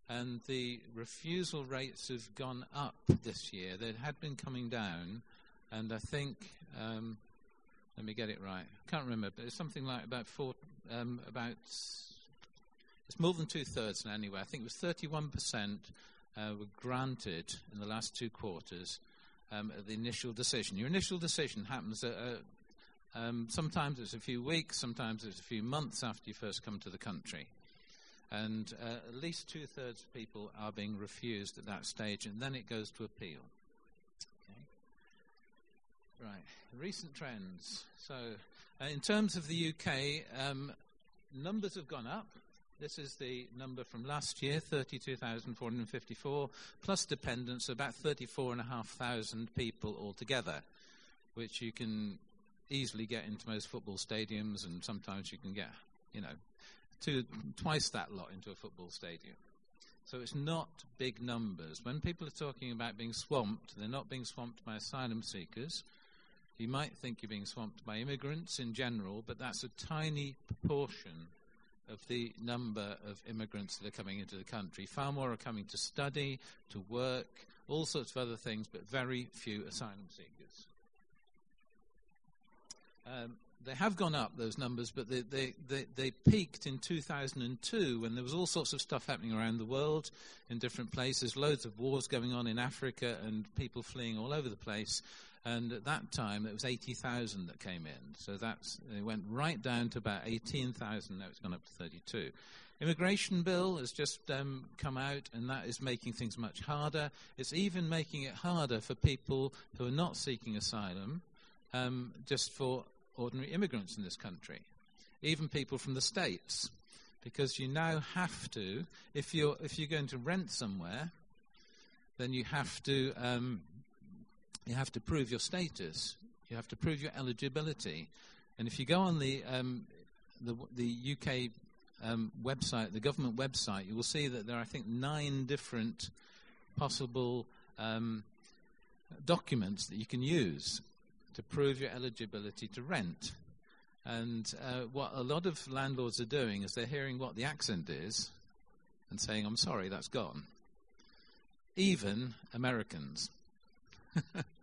and the refusal rates have gone up this year. They had been coming down, and I think um, let me get it right. I can't remember, but it's something like about four, um, about it's more than two thirds. Anyway, I think it was thirty-one percent uh, were granted in the last two quarters um, at the initial decision. Your initial decision happens. At, uh, um, sometimes it's a few weeks, sometimes it's a few months after you first come to the country. And uh, at least two thirds of people are being refused at that stage, and then it goes to appeal. Right, recent trends. So, uh, in terms of the UK, um, numbers have gone up. This is the number from last year, 32,454, plus dependents, about 34,500 people altogether, which you can easily get into most football stadiums, and sometimes you can get, you know, two, twice that lot into a football stadium. So it's not big numbers. When people are talking about being swamped, they're not being swamped by asylum seekers. You might think you're being swamped by immigrants in general, but that's a tiny proportion of the number of immigrants that are coming into the country. Far more are coming to study, to work, all sorts of other things, but very few asylum seekers. Um, they have gone up, those numbers, but they, they, they, they, peaked in 2002 when there was all sorts of stuff happening around the world in different places, loads of wars going on in Africa and people fleeing all over the place. And at that time, it was 80,000 that came in. So that's, it went right down to about 18,000. Now it's gone up to 32. Immigration bill has just um, come out, and that is making things much harder. It's even making it harder for people who are not seeking asylum, um, just for ordinary immigrants in this country, even people from the states, because you now have to, if you're if you're going to rent somewhere, then you have to um, you have to prove your status. You have to prove your eligibility. And if you go on the um, the, the UK um, website, the government website, you will see that there are, I think, nine different possible um, documents that you can use to prove your eligibility to rent. And uh, what a lot of landlords are doing is they're hearing what the accent is and saying, I'm sorry, that's gone. Even Americans.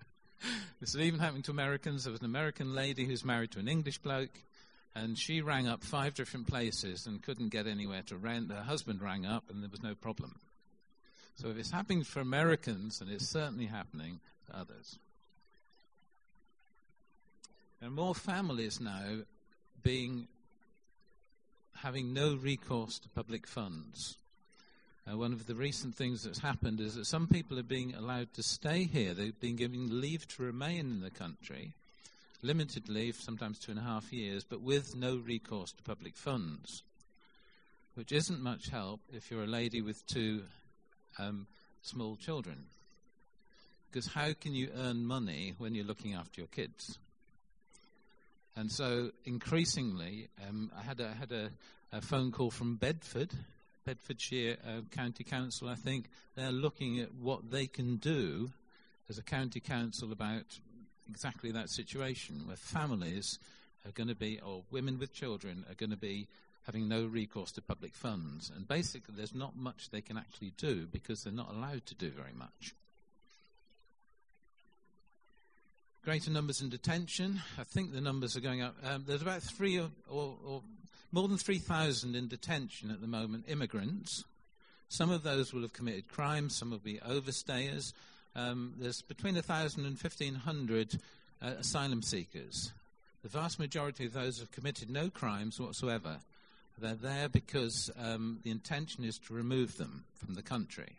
this is even happening to Americans. There was an American lady who's married to an English bloke, and she rang up five different places and couldn't get anywhere to rent. Her husband rang up, and there was no problem. So if it's happening for Americans, and it's certainly happening for others. There are more families now being having no recourse to public funds. Uh, one of the recent things that's happened is that some people are being allowed to stay here. They've been given leave to remain in the country, limited leave, sometimes two and a half years, but with no recourse to public funds, which isn't much help if you're a lady with two um, small children. Because how can you earn money when you're looking after your kids? And so increasingly, um, I had, a, had a, a, phone call from Bedford, Bedfordshire uh, County Council, I think. They're looking at what they can do as a county council about exactly that situation where families are going to be, or women with children are going to be having no recourse to public funds. And basically, there's not much they can actually do because they're not allowed to do very much. greater numbers in detention. I think the numbers are going up. Um, there's about three or, or, or more than 3,000 in detention at the moment, immigrants. Some of those will have committed crimes, some will be overstayers. Um, there's between 1,000 and 1,500 uh, asylum seekers. The vast majority of those have committed no crimes whatsoever. They're there because um, the intention is to remove them from the country.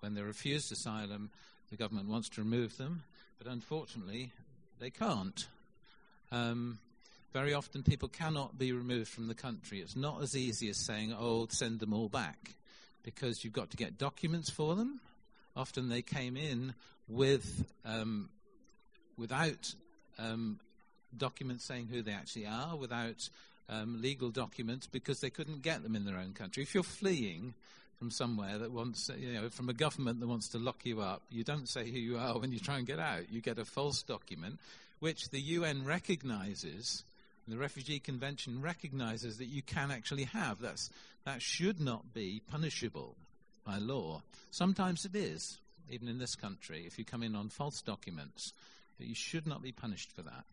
When they're refused asylum, the government wants to remove them, but unfortunately, they can't. Um, very often, people cannot be removed from the country. It's not as easy as saying, oh, send them all back, because you've got to get documents for them. Often they came in with um, without um, documents saying who they actually are, without um, legal documents, because they couldn't get them in their own country. If you're fleeing from somewhere that wants, you know, from a government that wants to lock you up, you don't say who you are when you try and get out. You get a false document, which the UN recognizes, the Refugee Convention recognizes that you can actually have. That's, that should not be punishable by law. Sometimes it is, even in this country, if you come in on false documents, but you should not be punished for that.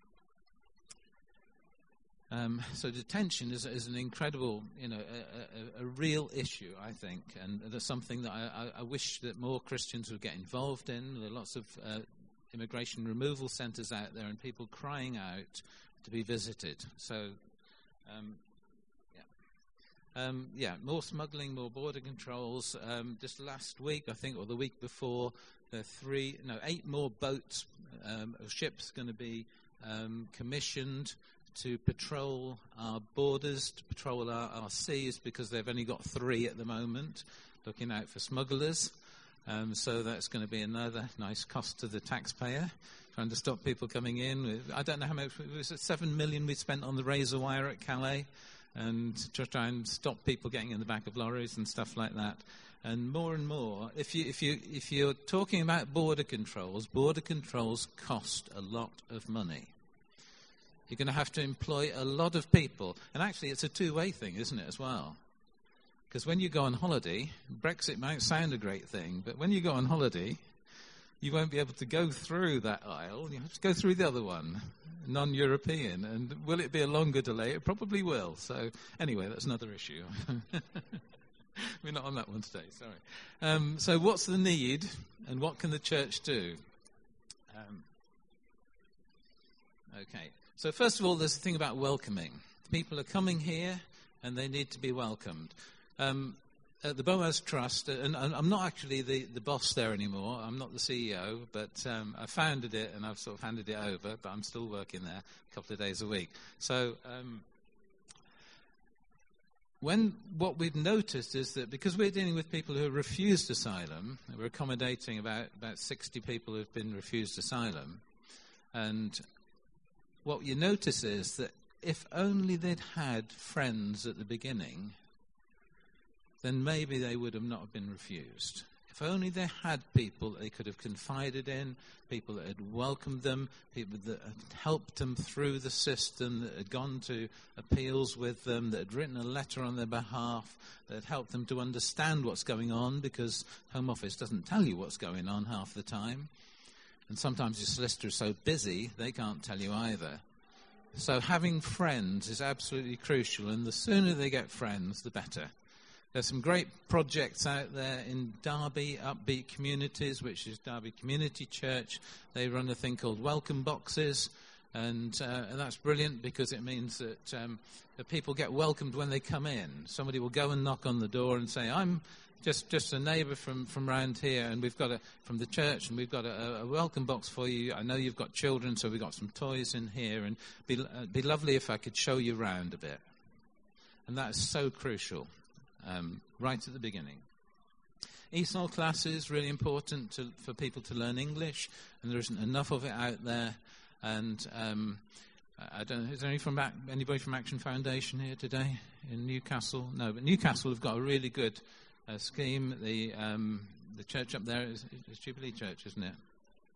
Um, so detention is, is, an incredible, you know, a, a, a, real issue, I think, and there's something that I, I, wish that more Christians would get involved in. There are lots of uh, immigration removal centres out there, and people crying out to be visited. So, um, yeah. Um, yeah, more smuggling, more border controls. Um, just last week, I think, or the week before, there are three, no, eight more boats um, or ships going to be um, commissioned to patrol our borders, to patrol our, our, seas, because they've only got three at the moment, looking out for smugglers. Um, so that's going to be another nice cost to the taxpayer, trying to stop people coming in. I don't know how much, it was seven million we spent on the razor wire at Calais, and to try and stop people getting in the back of lorries and stuff like that. And more and more, if you if you if you're talking about border controls, border controls cost a lot of money. You're going to have to employ a lot of people. And actually, it's a two way thing, isn't it, as well? Because when you go on holiday, Brexit might sound a great thing, but when you go on holiday, you won't be able to go through that aisle. You have to go through the other one, non European. And will it be a longer delay? It probably will. So, anyway, that's another issue. We're not on that one today, sorry. Um, so, what's the need, and what can the church do? Um, okay. So, first of all, there's the thing about welcoming. People are coming here and they need to be welcomed. Um, at the Boaz Trust, and, I'm not actually the, the boss there anymore, I'm not the CEO, but um, I founded it and I've sort of handed it over, but I'm still working there a couple of days a week. So, um, when what we've noticed is that because we're dealing with people who have refused asylum, we're accommodating about, about 60 people who've been refused asylum, and what you notice is that if only they'd had friends at the beginning, then maybe they would have not been refused. If only they had people they could have confided in, people that had welcomed them, people that had helped them through the system, that had gone to appeals with them, that had written a letter on their behalf, that had helped them to understand what's going on, because Home Office doesn't tell you what's going on half the time. And sometimes your solicitor is so busy, they can't tell you either. So having friends is absolutely crucial, and the sooner they get friends, the better. There's some great projects out there in Derby, Upbeat Communities, which is Derby Community Church. They run a thing called Welcome Boxes, and, uh, and that's brilliant because it means that, um, that people get welcomed when they come in. Somebody will go and knock on the door and say, "I'm just just a neighbour from from round here, and we've got a from the church, and we've got a, a welcome box for you. I know you've got children, so we've got some toys in here, and be uh, be lovely if I could show you round a bit." And that is so crucial um, right at the beginning. ESOL classes really important to, for people to learn English, and there isn't enough of it out there. And um, I don't know, is there any from anybody from Action Foundation here today in Newcastle? No, but Newcastle have got a really good uh, scheme. The um, the church up there is, is Jubilee Church, isn't it?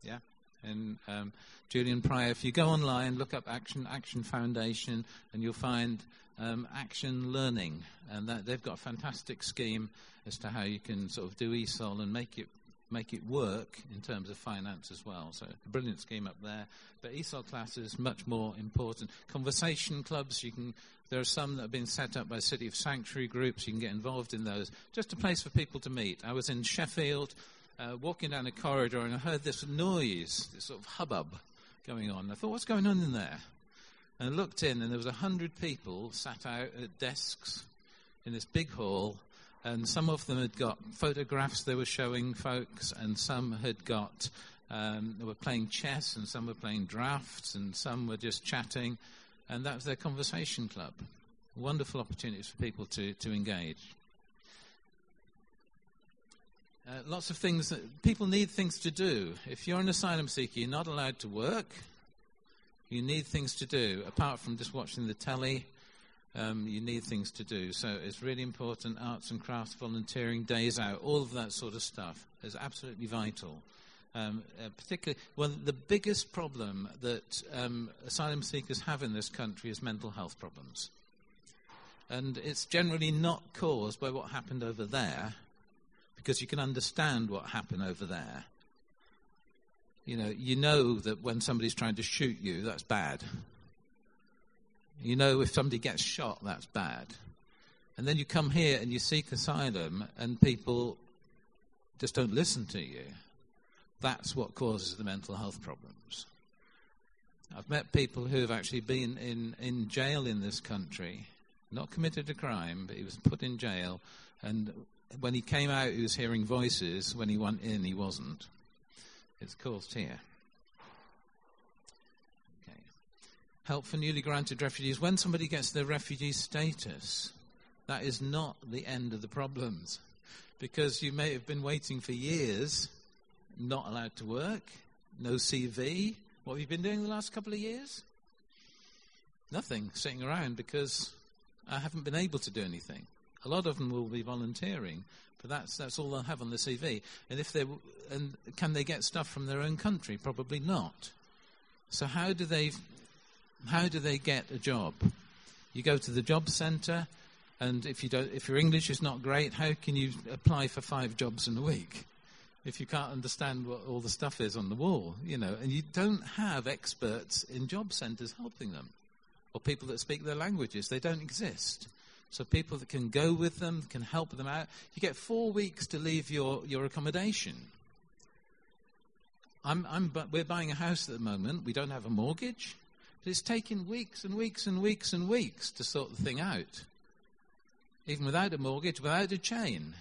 Yeah. And um, Julian Pryor, if you go online, look up Action Action Foundation, and you'll find um, Action Learning, and that, they've got a fantastic scheme as to how you can sort of do ESOL and make it make it work in terms of finance as well. So a brilliant scheme up there. But ESOL classes much more important. Conversation clubs, you can. There are some that have been set up by City of Sanctuary groups. You can get involved in those. Just a place for people to meet. I was in Sheffield, uh, walking down a corridor, and I heard this noise, this sort of hubbub going on. I thought, what's going on in there? And I looked in, and there was a hundred people sat out at desks in this big hall, and some of them had got photographs they were showing folks, and some had got um, they were playing chess, and some were playing drafts, and some were just chatting, and that was their conversation club. Wonderful opportunities for people to, to engage. Uh, lots of things that people need things to do. If you're an asylum seeker, you're not allowed to work. You need things to do apart from just watching the telly. Um, you need things to do. So it's really important. Arts and crafts, volunteering, days out, all of that sort of stuff is absolutely vital. Um, uh, particularly, well, the biggest problem that um, asylum seekers have in this country is mental health problems. And it's generally not caused by what happened over there, because you can understand what happened over there. You know, you know that when somebody's trying to shoot you, that's bad. You know if somebody gets shot, that's bad. And then you come here and you seek asylum, and people just don't listen to you. That's what causes the mental health problems. I've met people who have actually been in, in jail in this country, not committed a crime, but he was put in jail, and when he came out, he was hearing voices. When he went in, he wasn't. It's caused here. Okay. Help for newly granted refugees. When somebody gets their refugee status, that is not the end of the problems. Because you may have been waiting for years, not allowed to work, no CV. What have you been doing the last couple of years? Nothing, sitting around because I haven't been able to do anything. A lot of them will be volunteering, but that's that's all they'll have on the CV. And if they and can they get stuff from their own country? Probably not. So how do they how do they get a job? You go to the job centre, and if you don't, if your English is not great, how can you apply for five jobs in a week? If you can't understand what all the stuff is on the wall, you know, and you don't have experts in job centres helping them, or people that speak their languages, they don't exist. So people that can go with them, can help them out. You get four weeks to leave your, your accommodation. I'm, I'm, we're buying a house at the moment. We don't have a mortgage. But it's taken weeks and weeks and weeks and weeks to sort the thing out. Even without a mortgage, without a chain.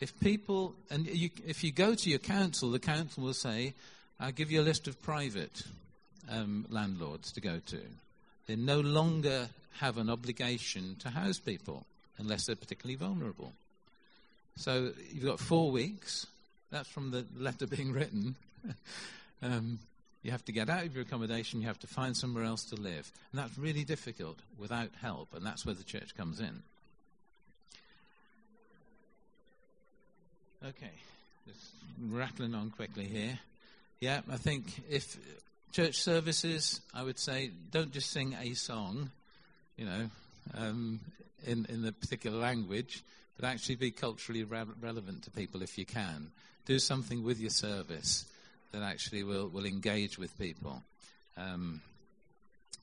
If people, and you, if you go to your council, the council will say, I'll give you a list of private um, landlords to go to. They're no longer have an obligation to house people. unless they're particularly vulnerable. So you've got four weeks. That's from the letter being written. um, you have to get out of your accommodation. You have to find somewhere else to live. And that's really difficult without help. And that's where the church comes in. Okay, just rattling on quickly here. Yeah, I think if church services, I would say, don't just sing a song, you know, um, in in the particular language, but actually be culturally re- relevant to people if you can. Do something with your service that actually will will engage with people. Um,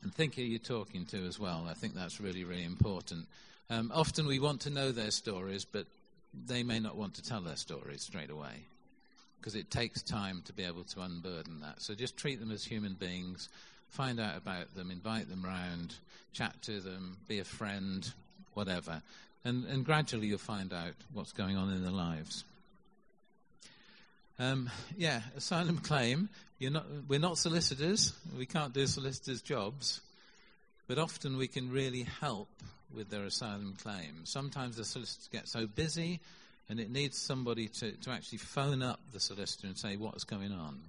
and think who you're talking to as well. I think that's really, really important. Um, often we want to know their stories, but they may not want to tell their stories straight away because it takes time to be able to unburden that. So just treat them as human beings, find out about them, invite them round, chat to them, be a friend, whatever. And, and gradually you'll find out what's going on in their lives. Um, yeah, asylum claim. Not, we're not solicitors. We can't do solicitors' jobs. But often we can really help with their asylum claim. Sometimes the solicitors get so busy and it needs somebody to, to actually phone up the solicitor and say, what's going on?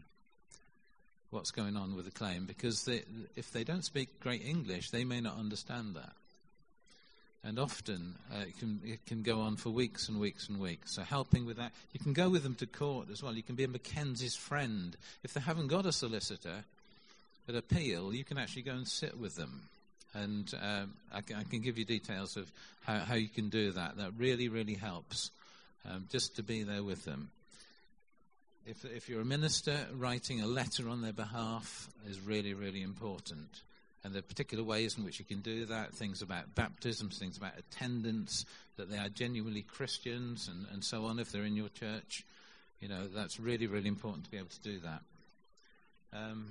What's going on with the claim? Because they, if they don't speak great English, they may not understand that. And often uh, it, can, it can go on for weeks and weeks and weeks. So helping with that, you can go with them to court as well. You can be a McKenzie's friend. If they haven't got a solicitor at appeal, you can actually go and sit with them and um, I, can, I, can, give you details of how, how, you can do that. That really, really helps um, just to be there with them. If, if you're a minister, writing a letter on their behalf is really, really important. And there are particular ways in which you can do that things about baptisms, things about attendance, that they are genuinely Christians, and, and so on, if they're in your church. You know, that's really, really important to be able to do that. Um,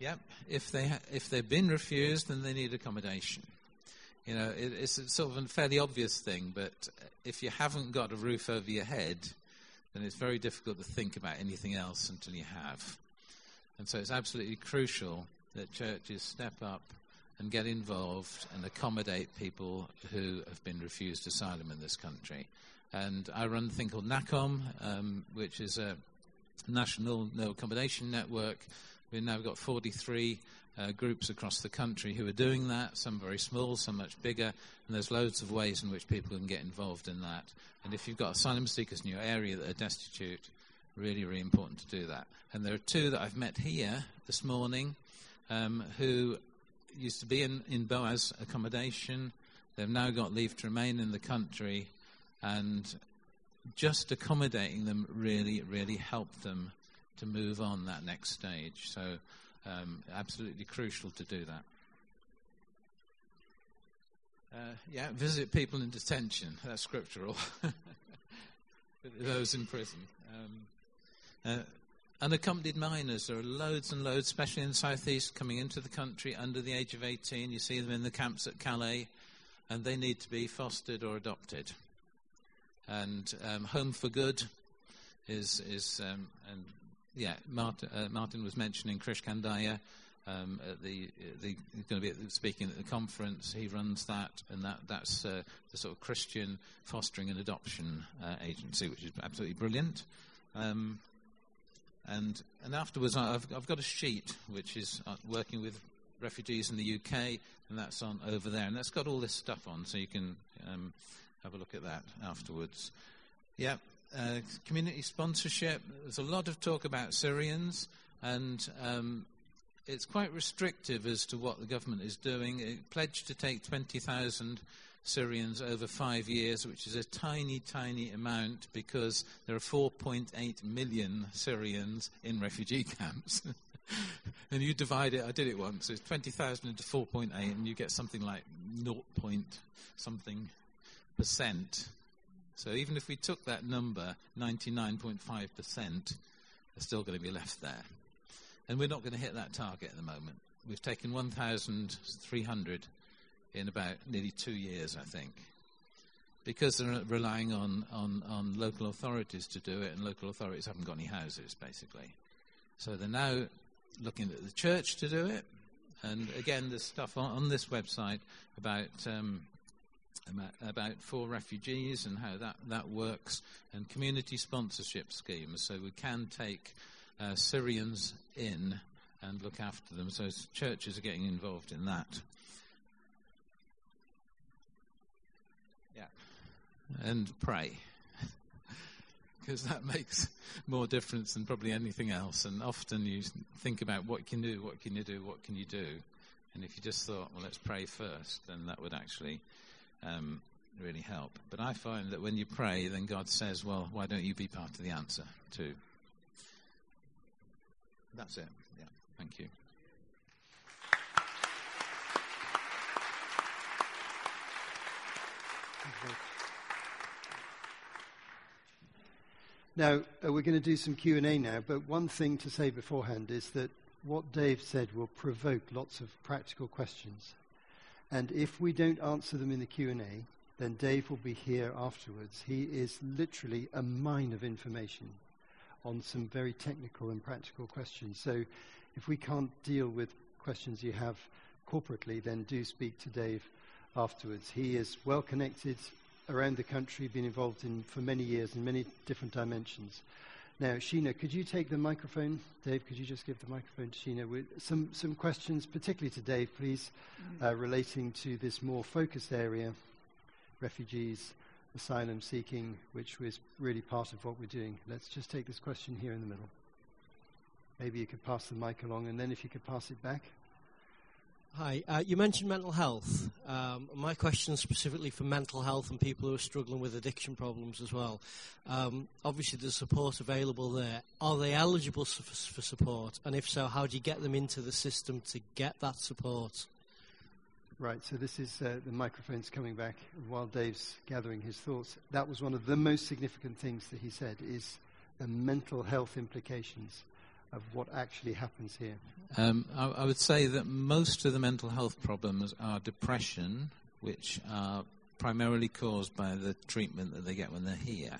Yep. If they ha- if they've been refused, then they need accommodation. You know, it, it's sort of a fairly obvious thing, but if you haven't got a roof over your head, then it's very difficult to think about anything else until you have. And so it's absolutely crucial that churches step up and get involved and accommodate people who have been refused asylum in this country. And I run a thing called NACCOM, um, which is a national no accommodation network We've now got 43 uh, groups across the country who are doing that, some very small, some much bigger, and there's loads of ways in which people can get involved in that. And if you've got asylum seekers in your area that are destitute, really, really important to do that. And there are two that I've met here this morning um, who used to be in, in Boaz accommodation. They've now got leave to remain in the country, and just accommodating them really, really helped them to move on that next stage. So, um, absolutely crucial to do that. Uh, yeah, visit people in detention. That's scriptural. Those in prison. Um, uh, unaccompanied minors. There are loads and loads, especially in the southeast, coming into the country under the age of 18. You see them in the camps at Calais, and they need to be fostered or adopted. And um, Home for Good is is um, and yeah, Martin, uh, Martin, was mentioning Krish Kandiah. Um, the, the, he's going to be speaking at the conference. He runs that, and that, that's uh, the sort of Christian fostering and adoption uh, agency, which is absolutely brilliant. Um, and and afterwards, I've, I've got a sheet which is uh, working with refugees in the UK, and that's on over there, and that's got all this stuff on, so you can um, have a look at that afterwards. Yeah, uh, community sponsorship. There's a lot of talk about Syrians, and um, it's quite restrictive as to what the government is doing. It pledged to take 20,000 Syrians over five years, which is a tiny, tiny amount because there are 4.8 million Syrians in refugee camps. and you divide it, I did it once, it's 20,000 into 4.8, and you get something like 0. something percent so even if we took that number, 99.5%, are still going to be left there. And we're not going to hit that target at the moment. We've taken 1,300 in about nearly two years, I think, because they're relying on, on, on local authorities to do it, and local authorities haven't got any houses, basically. So they're now looking at the church to do it. And again, there's stuff on, on this website about um, about, for refugees and how that, that works, and community sponsorship schemes. So we can take uh, Syrians in and look after them. So churches are getting involved in that. Yeah. And pray. because that makes more difference than probably anything else. And often you think about what can you do, what can you do, what can you do. And if you just thought, well, let's pray first, then that would actually um, really help. But I find that when you pray, then God says, well, why don't you be part of the answer too? That's it. Yeah. Thank you. Now, uh, we're going to do some Q&A now, but one thing to say beforehand is that what Dave said will provoke lots of practical questions. And if we don't answer them in the Q&A, then Dave will be here afterwards. He is literally a mine of information on some very technical and practical questions. So if we can't deal with questions you have corporately, then do speak to Dave afterwards. He is well connected around the country, been involved in for many years in many different dimensions. Now, Sheena, could you take the microphone? Dave, could you just give the microphone to Sheena? With some, some questions, particularly to Dave, please, uh, relating to this more focused area refugees, asylum seeking, which was really part of what we're doing. Let's just take this question here in the middle. Maybe you could pass the mic along, and then if you could pass it back. Hi, uh, you mentioned mental health. Um, my question is specifically for mental health and people who are struggling with addiction problems as well. Um, obviously, there's support available there. Are they eligible for, for support? And if so, how do you get them into the system to get that support? Right, so this is uh, the microphone's coming back while Dave's gathering his thoughts. That was one of the most significant things that he said is the mental health implications of what actually happens here? Um, I, I, would say that most of the mental health problems are depression, which are primarily caused by the treatment that they get when they're here.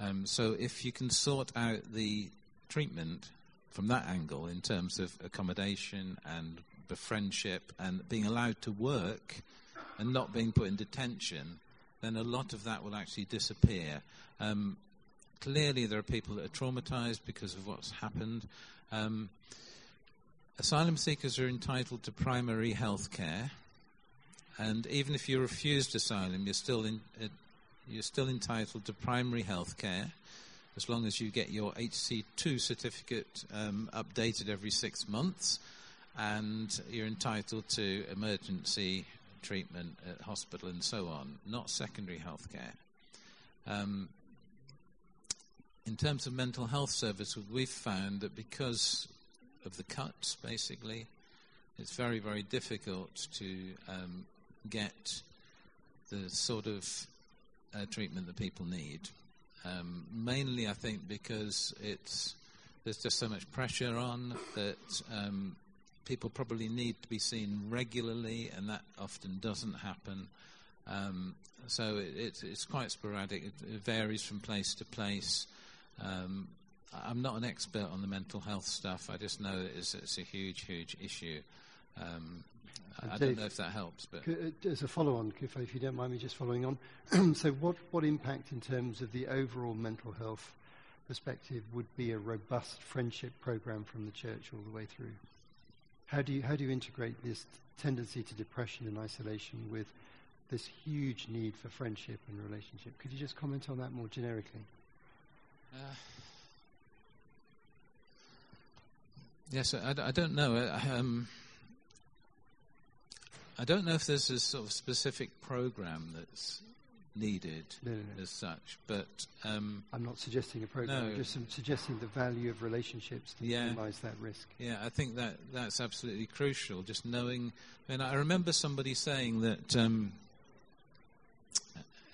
Um, so if you can sort out the treatment from that angle in terms of accommodation and the friendship and being allowed to work and not being put in detention, then a lot of that will actually disappear. Um, clearly there are people that are traumatized because of what's happened. Um, asylum seekers are entitled to primary health care, and even if you're refused asylum, you're still in, uh, you're still entitled to primary health care as long as you get your HC2 certificate um, updated every six months, and you're entitled to emergency treatment at hospital and so on, not secondary health care. Um, in terms of mental health services, we've found that because of the cuts, basically, it's very, very difficult to um, get the sort of uh, treatment that people need. Um, mainly, I think, because it's there's just so much pressure on that um, people probably need to be seen regularly, and that often doesn't happen. Um, so it, it, it's quite sporadic. It, it varies from place to place. Um, I'm not an expert on the mental health stuff. I just know it's, it's a huge, huge issue. Um, I, I, don't know if that helps, but uh, as a follow-on, if, if you don't mind me just following on, so what what impact in terms of the overall mental health perspective would be a robust friendship program from the church all the way through? How do you how do you integrate this tendency to depression and isolation with this huge need for friendship and relationship? Could you just comment on that more generically? Uh, yes, I, I, don't know. Um, I don't know if there's a sort of specific program that's needed no, no, no. as such, but um, I'm not suggesting a program. I'm just suggesting the value of relationships to yeah, minimize that risk. Yeah, I think that that's absolutely crucial. Just knowing. I mean, I remember somebody saying that. Um,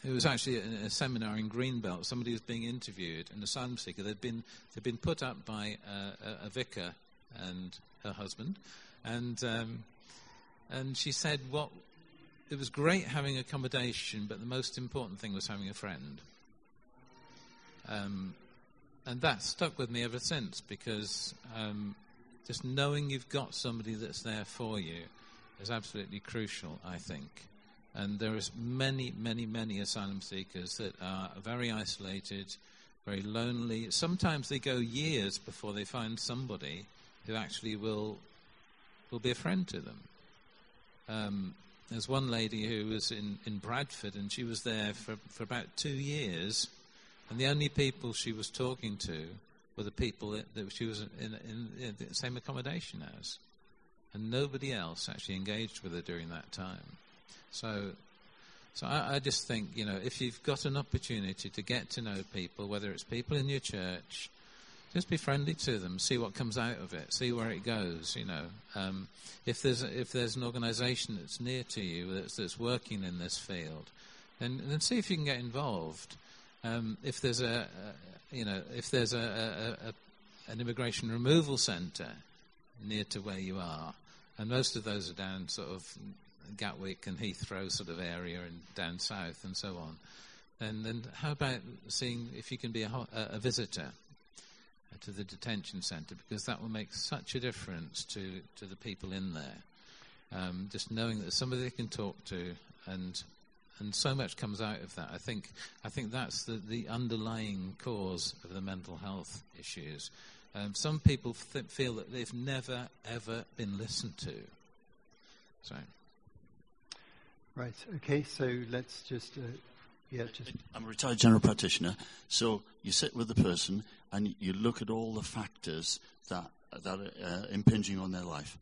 it was actually a, seminar in Greenbelt. Somebody was being interviewed, an asylum seeker. They'd been they'd been put up by a, a vicar and her husband, and um, and she said, "What it was great having accommodation, but the most important thing was having a friend." Um, and that stuck with me ever since because um, just knowing you've got somebody that's there for you is absolutely crucial. I think. And there is many, many, many asylum seekers that are very isolated, very lonely. Sometimes they go years before they find somebody who actually will will be a friend to them. Um, there's one lady who was in, in Bradford, and she was there for, for about two years, and the only people she was talking to were the people that, that she was in, in, in the same accommodation as. And nobody else actually engaged with her during that time. So, so I, I just think, you know, if you've got an opportunity to get to know people, whether it's people in your church, just be friendly to them, see what comes out of it, see where it goes. You know, um, if there's if there's an organisation that's near to you that's, that's working in this field, then then see if you can get involved. Um, if there's a, you know if there's a, a an immigration removal centre near to where you are, and most of those are down sort of Gatwick and Heathrow sort of area and down south and so on. And then how about seeing if you can be a, a visitor to the detention centre because that will make such a difference to, to the people in there. Um, just knowing that somebody they can talk to and and so much comes out of that. I think I think that's the, the underlying cause of the mental health issues. Um, some people th- feel that they've never ever been listened to. So. Right. Okay. So let's just uh, yeah, just. I'm a retired general practitioner, so you sit with the person and you look at all the factors that that are uh, impinging on their life,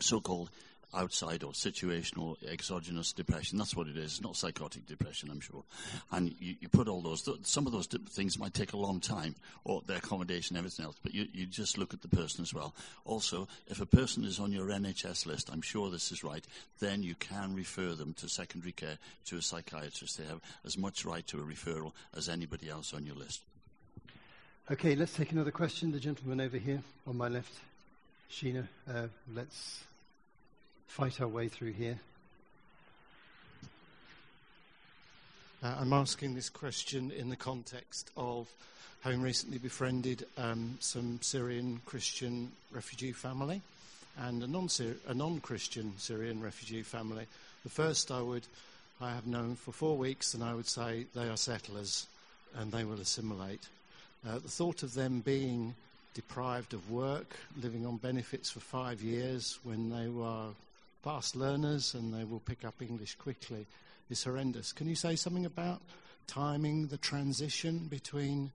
so-called outside or situational exogenous depression. That's what it is. It's not psychotic depression, I'm sure. And you, you put all those, some of those things might take a long time, or the accommodation, everything else, but you, you just look at the person as well. Also, if a person is on your NHS list, I'm sure this is right, then you can refer them to secondary care to a psychiatrist. They have as much right to a referral as anybody else on your list. Okay, let's take another question. The gentleman over here on my left, Sheena, uh, let's fight our way through here. Uh, I'm asking this question in the context of having recently befriended um, some Syrian Christian refugee family and a, non- a non-Christian Syrian refugee family. The first I would I have known for four weeks, and I would say they are settlers and they will assimilate. Uh, the thought of them being deprived of work, living on benefits for five years when they were fast learners and they will pick up English quickly is horrendous. Can you say something about timing the transition between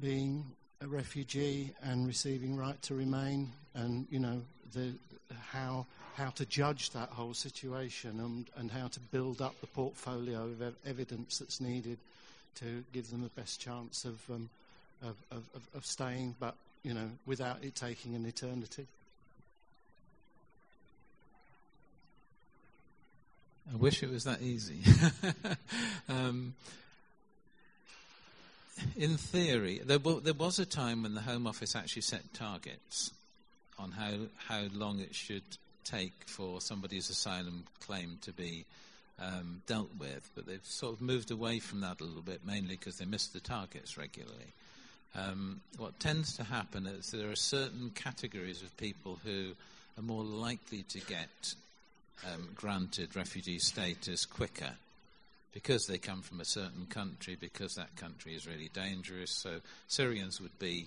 being a refugee and receiving right to remain and you know the how how to judge that whole situation and, and how to build up the portfolio of ev- evidence that's needed to give them the best chance of, um, of, of, of staying, but you know, without it taking an eternity. I wish it was that easy. um, in theory, there, w- there, was a time when the Home Office actually set targets on how how long it should take for somebody's asylum claim to be um, dealt with, but they've sort of moved away from that a little bit, mainly because they miss the targets regularly. Um, what tends to happen is there are certain categories of people who are more likely to get um, granted refugee status quicker because they come from a certain country, because that country is really dangerous. So Syrians would be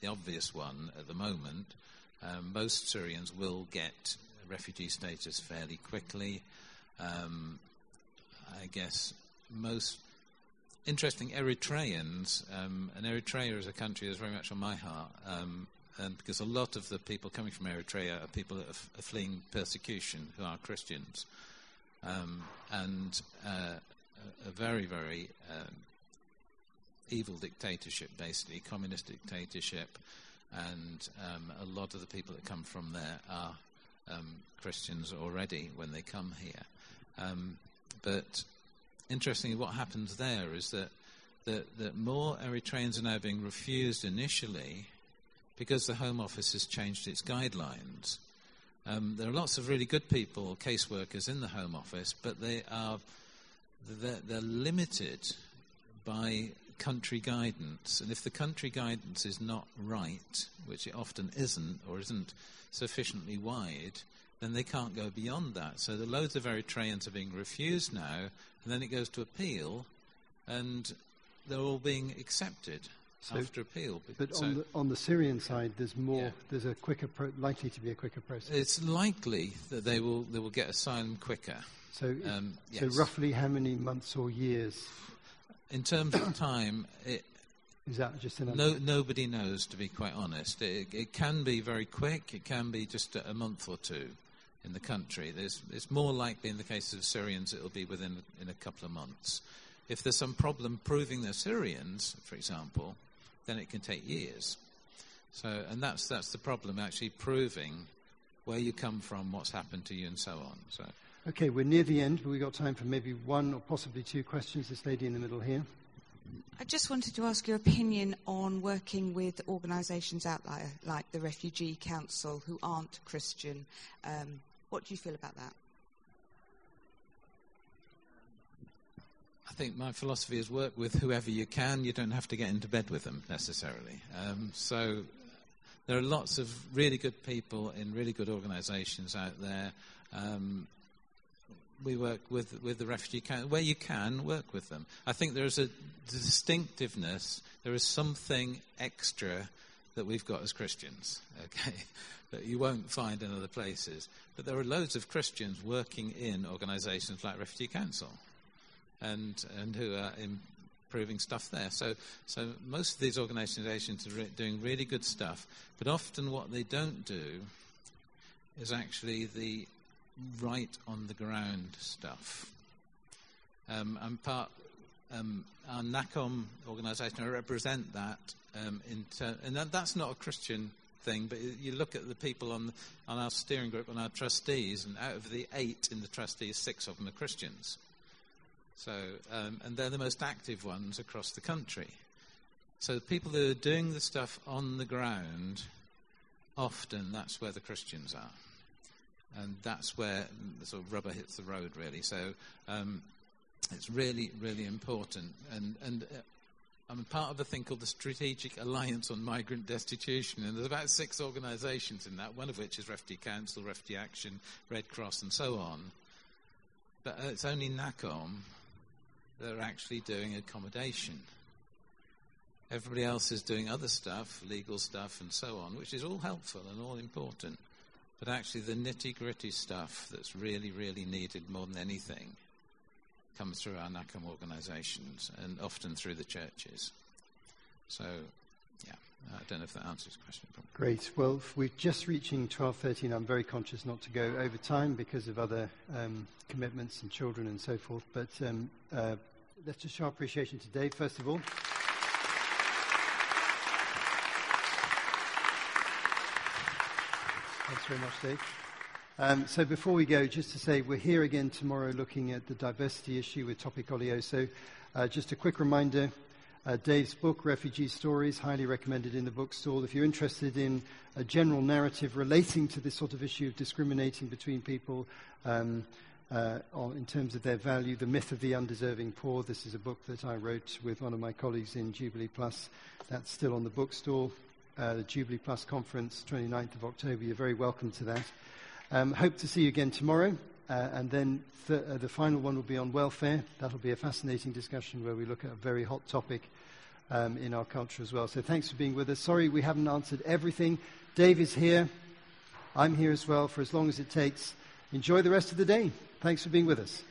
the obvious one at the moment. Um, most Syrians will get refugee status fairly quickly. Um, I guess most interesting Eritreans, um, and Eritrea is a country that's very much on my heart, um, and because a lot of the people coming from Eritrea are people that are, are fleeing persecution who are Christians, um, and uh, a, very, very um, evil dictatorship, basically communist dictatorship, and um, a lot of the people that come from there are um, Christians already when they come here, but interestingly, what happens there is that, that, that more Eritreans are now being refused initially because the Home Office has changed its guidelines. Um, there are lots of really good people, caseworkers in the Home Office, but they are they're, they're limited by country guidance. And if the country guidance is not right, which it often isn't, or isn't sufficiently wide, then they can't go beyond that. So the loads of Eritreans are being refused now, and then it goes to appeal, and they're all being accepted So- after appeal. But So on the, on the Syrian side, there's more. Yeah. There's a quicker, pro- likely to be a quicker process. it's likely that they will they will get asylum quicker. so, Um, so roughly how many months or years In terms of time, it, is that? Just an no, nobody knows, to be quite honest. It, it can be very quick. It can be just a, a month or two in the country. There's, it's more likely in the case of Syrians it'll be within in a couple of months. If there's some problem proving they're Syrians, for example, then it can take years. So, and that's that's the problem actually proving where you come from, what's happened to you, and so on. So, Okay, we're near the end, but we've got time for maybe one or possibly two questions. This lady in the middle here. I just wanted to ask your opinion on working with organisations out like, like the Refugee Council who aren't Christian. Um, what do you feel about that? I think my philosophy is work with whoever you can. You don't have to get into bed with them necessarily. Um, so there are lots of really good people in really good organisations out there. Um, we work with, with the refugee council. Where you can, work with them. I think there is a distinctiveness, there is something extra that we've got as Christians, okay, that you won't find in other places. But there are loads of Christians working in organisations like Refugee Council and and who are improving stuff there. So so most of these organisations are re- doing really good stuff, but often what they don't do is actually the right on the ground stuff. Um, I'm part. Um, our NACCOM organisation, I represent that, um, ter- and that, that's not a Christian thing. But you look at the people on on our steering group, on our trustees, and out of the eight in the trustees, six of them are Christians. So, um, and they're the most active ones across the country. So, the people who are doing the stuff on the ground, often that's where the Christians are. And that's where the sort of rubber hits the road, really. So, um, it's really, really important. And, and uh, I'm part of a thing called the Strategic Alliance on Migrant Destitution, and there's about six organisations in that, one of which is Refugee Council, Refugee Action, Red Cross, and so on. But uh, it's only NACCOM that are actually doing accommodation. Everybody else is doing other stuff, legal stuff, and so on, which is all helpful and all important. But actually, the nitty gritty stuff that's really, really needed more than anything comes through our NACCOM organisations and often through the churches. So, yeah, I don't know if that answers the question. Great. Well, we're just reaching 12:13. I'm very conscious not to go over time because of other um, commitments and children and so forth. But um, uh, let's just show appreciation to Dave first of all. Thanks very much, Dave. Um, so before we go, just to say we're here again tomorrow looking at the diversity issue with Tope Koleoso. So uh, just a quick reminder, uh, Dave's book, Refugee Stories, highly recommended in the bookstall. If you're interested in a general narrative relating to this sort of issue of discriminating between people um, uh, in terms of their value, The Myth of the Undeserving Poor, this is a book that I wrote with one of my colleagues in Jubilee Plus. That's still on the bookstall. Uh, the Jubilee Plus conference, 29th of October. You're very welcome to that. Um, hope to see you again tomorrow. Uh, and then th- uh, the final one will be on welfare. That'll be a fascinating discussion where we look at a very hot topic um, in our culture as well. So thanks for being with us. Sorry we haven't answered everything. Dave is here. I'm here as well for as long as it takes. Enjoy the rest of the day. Thanks for being with us.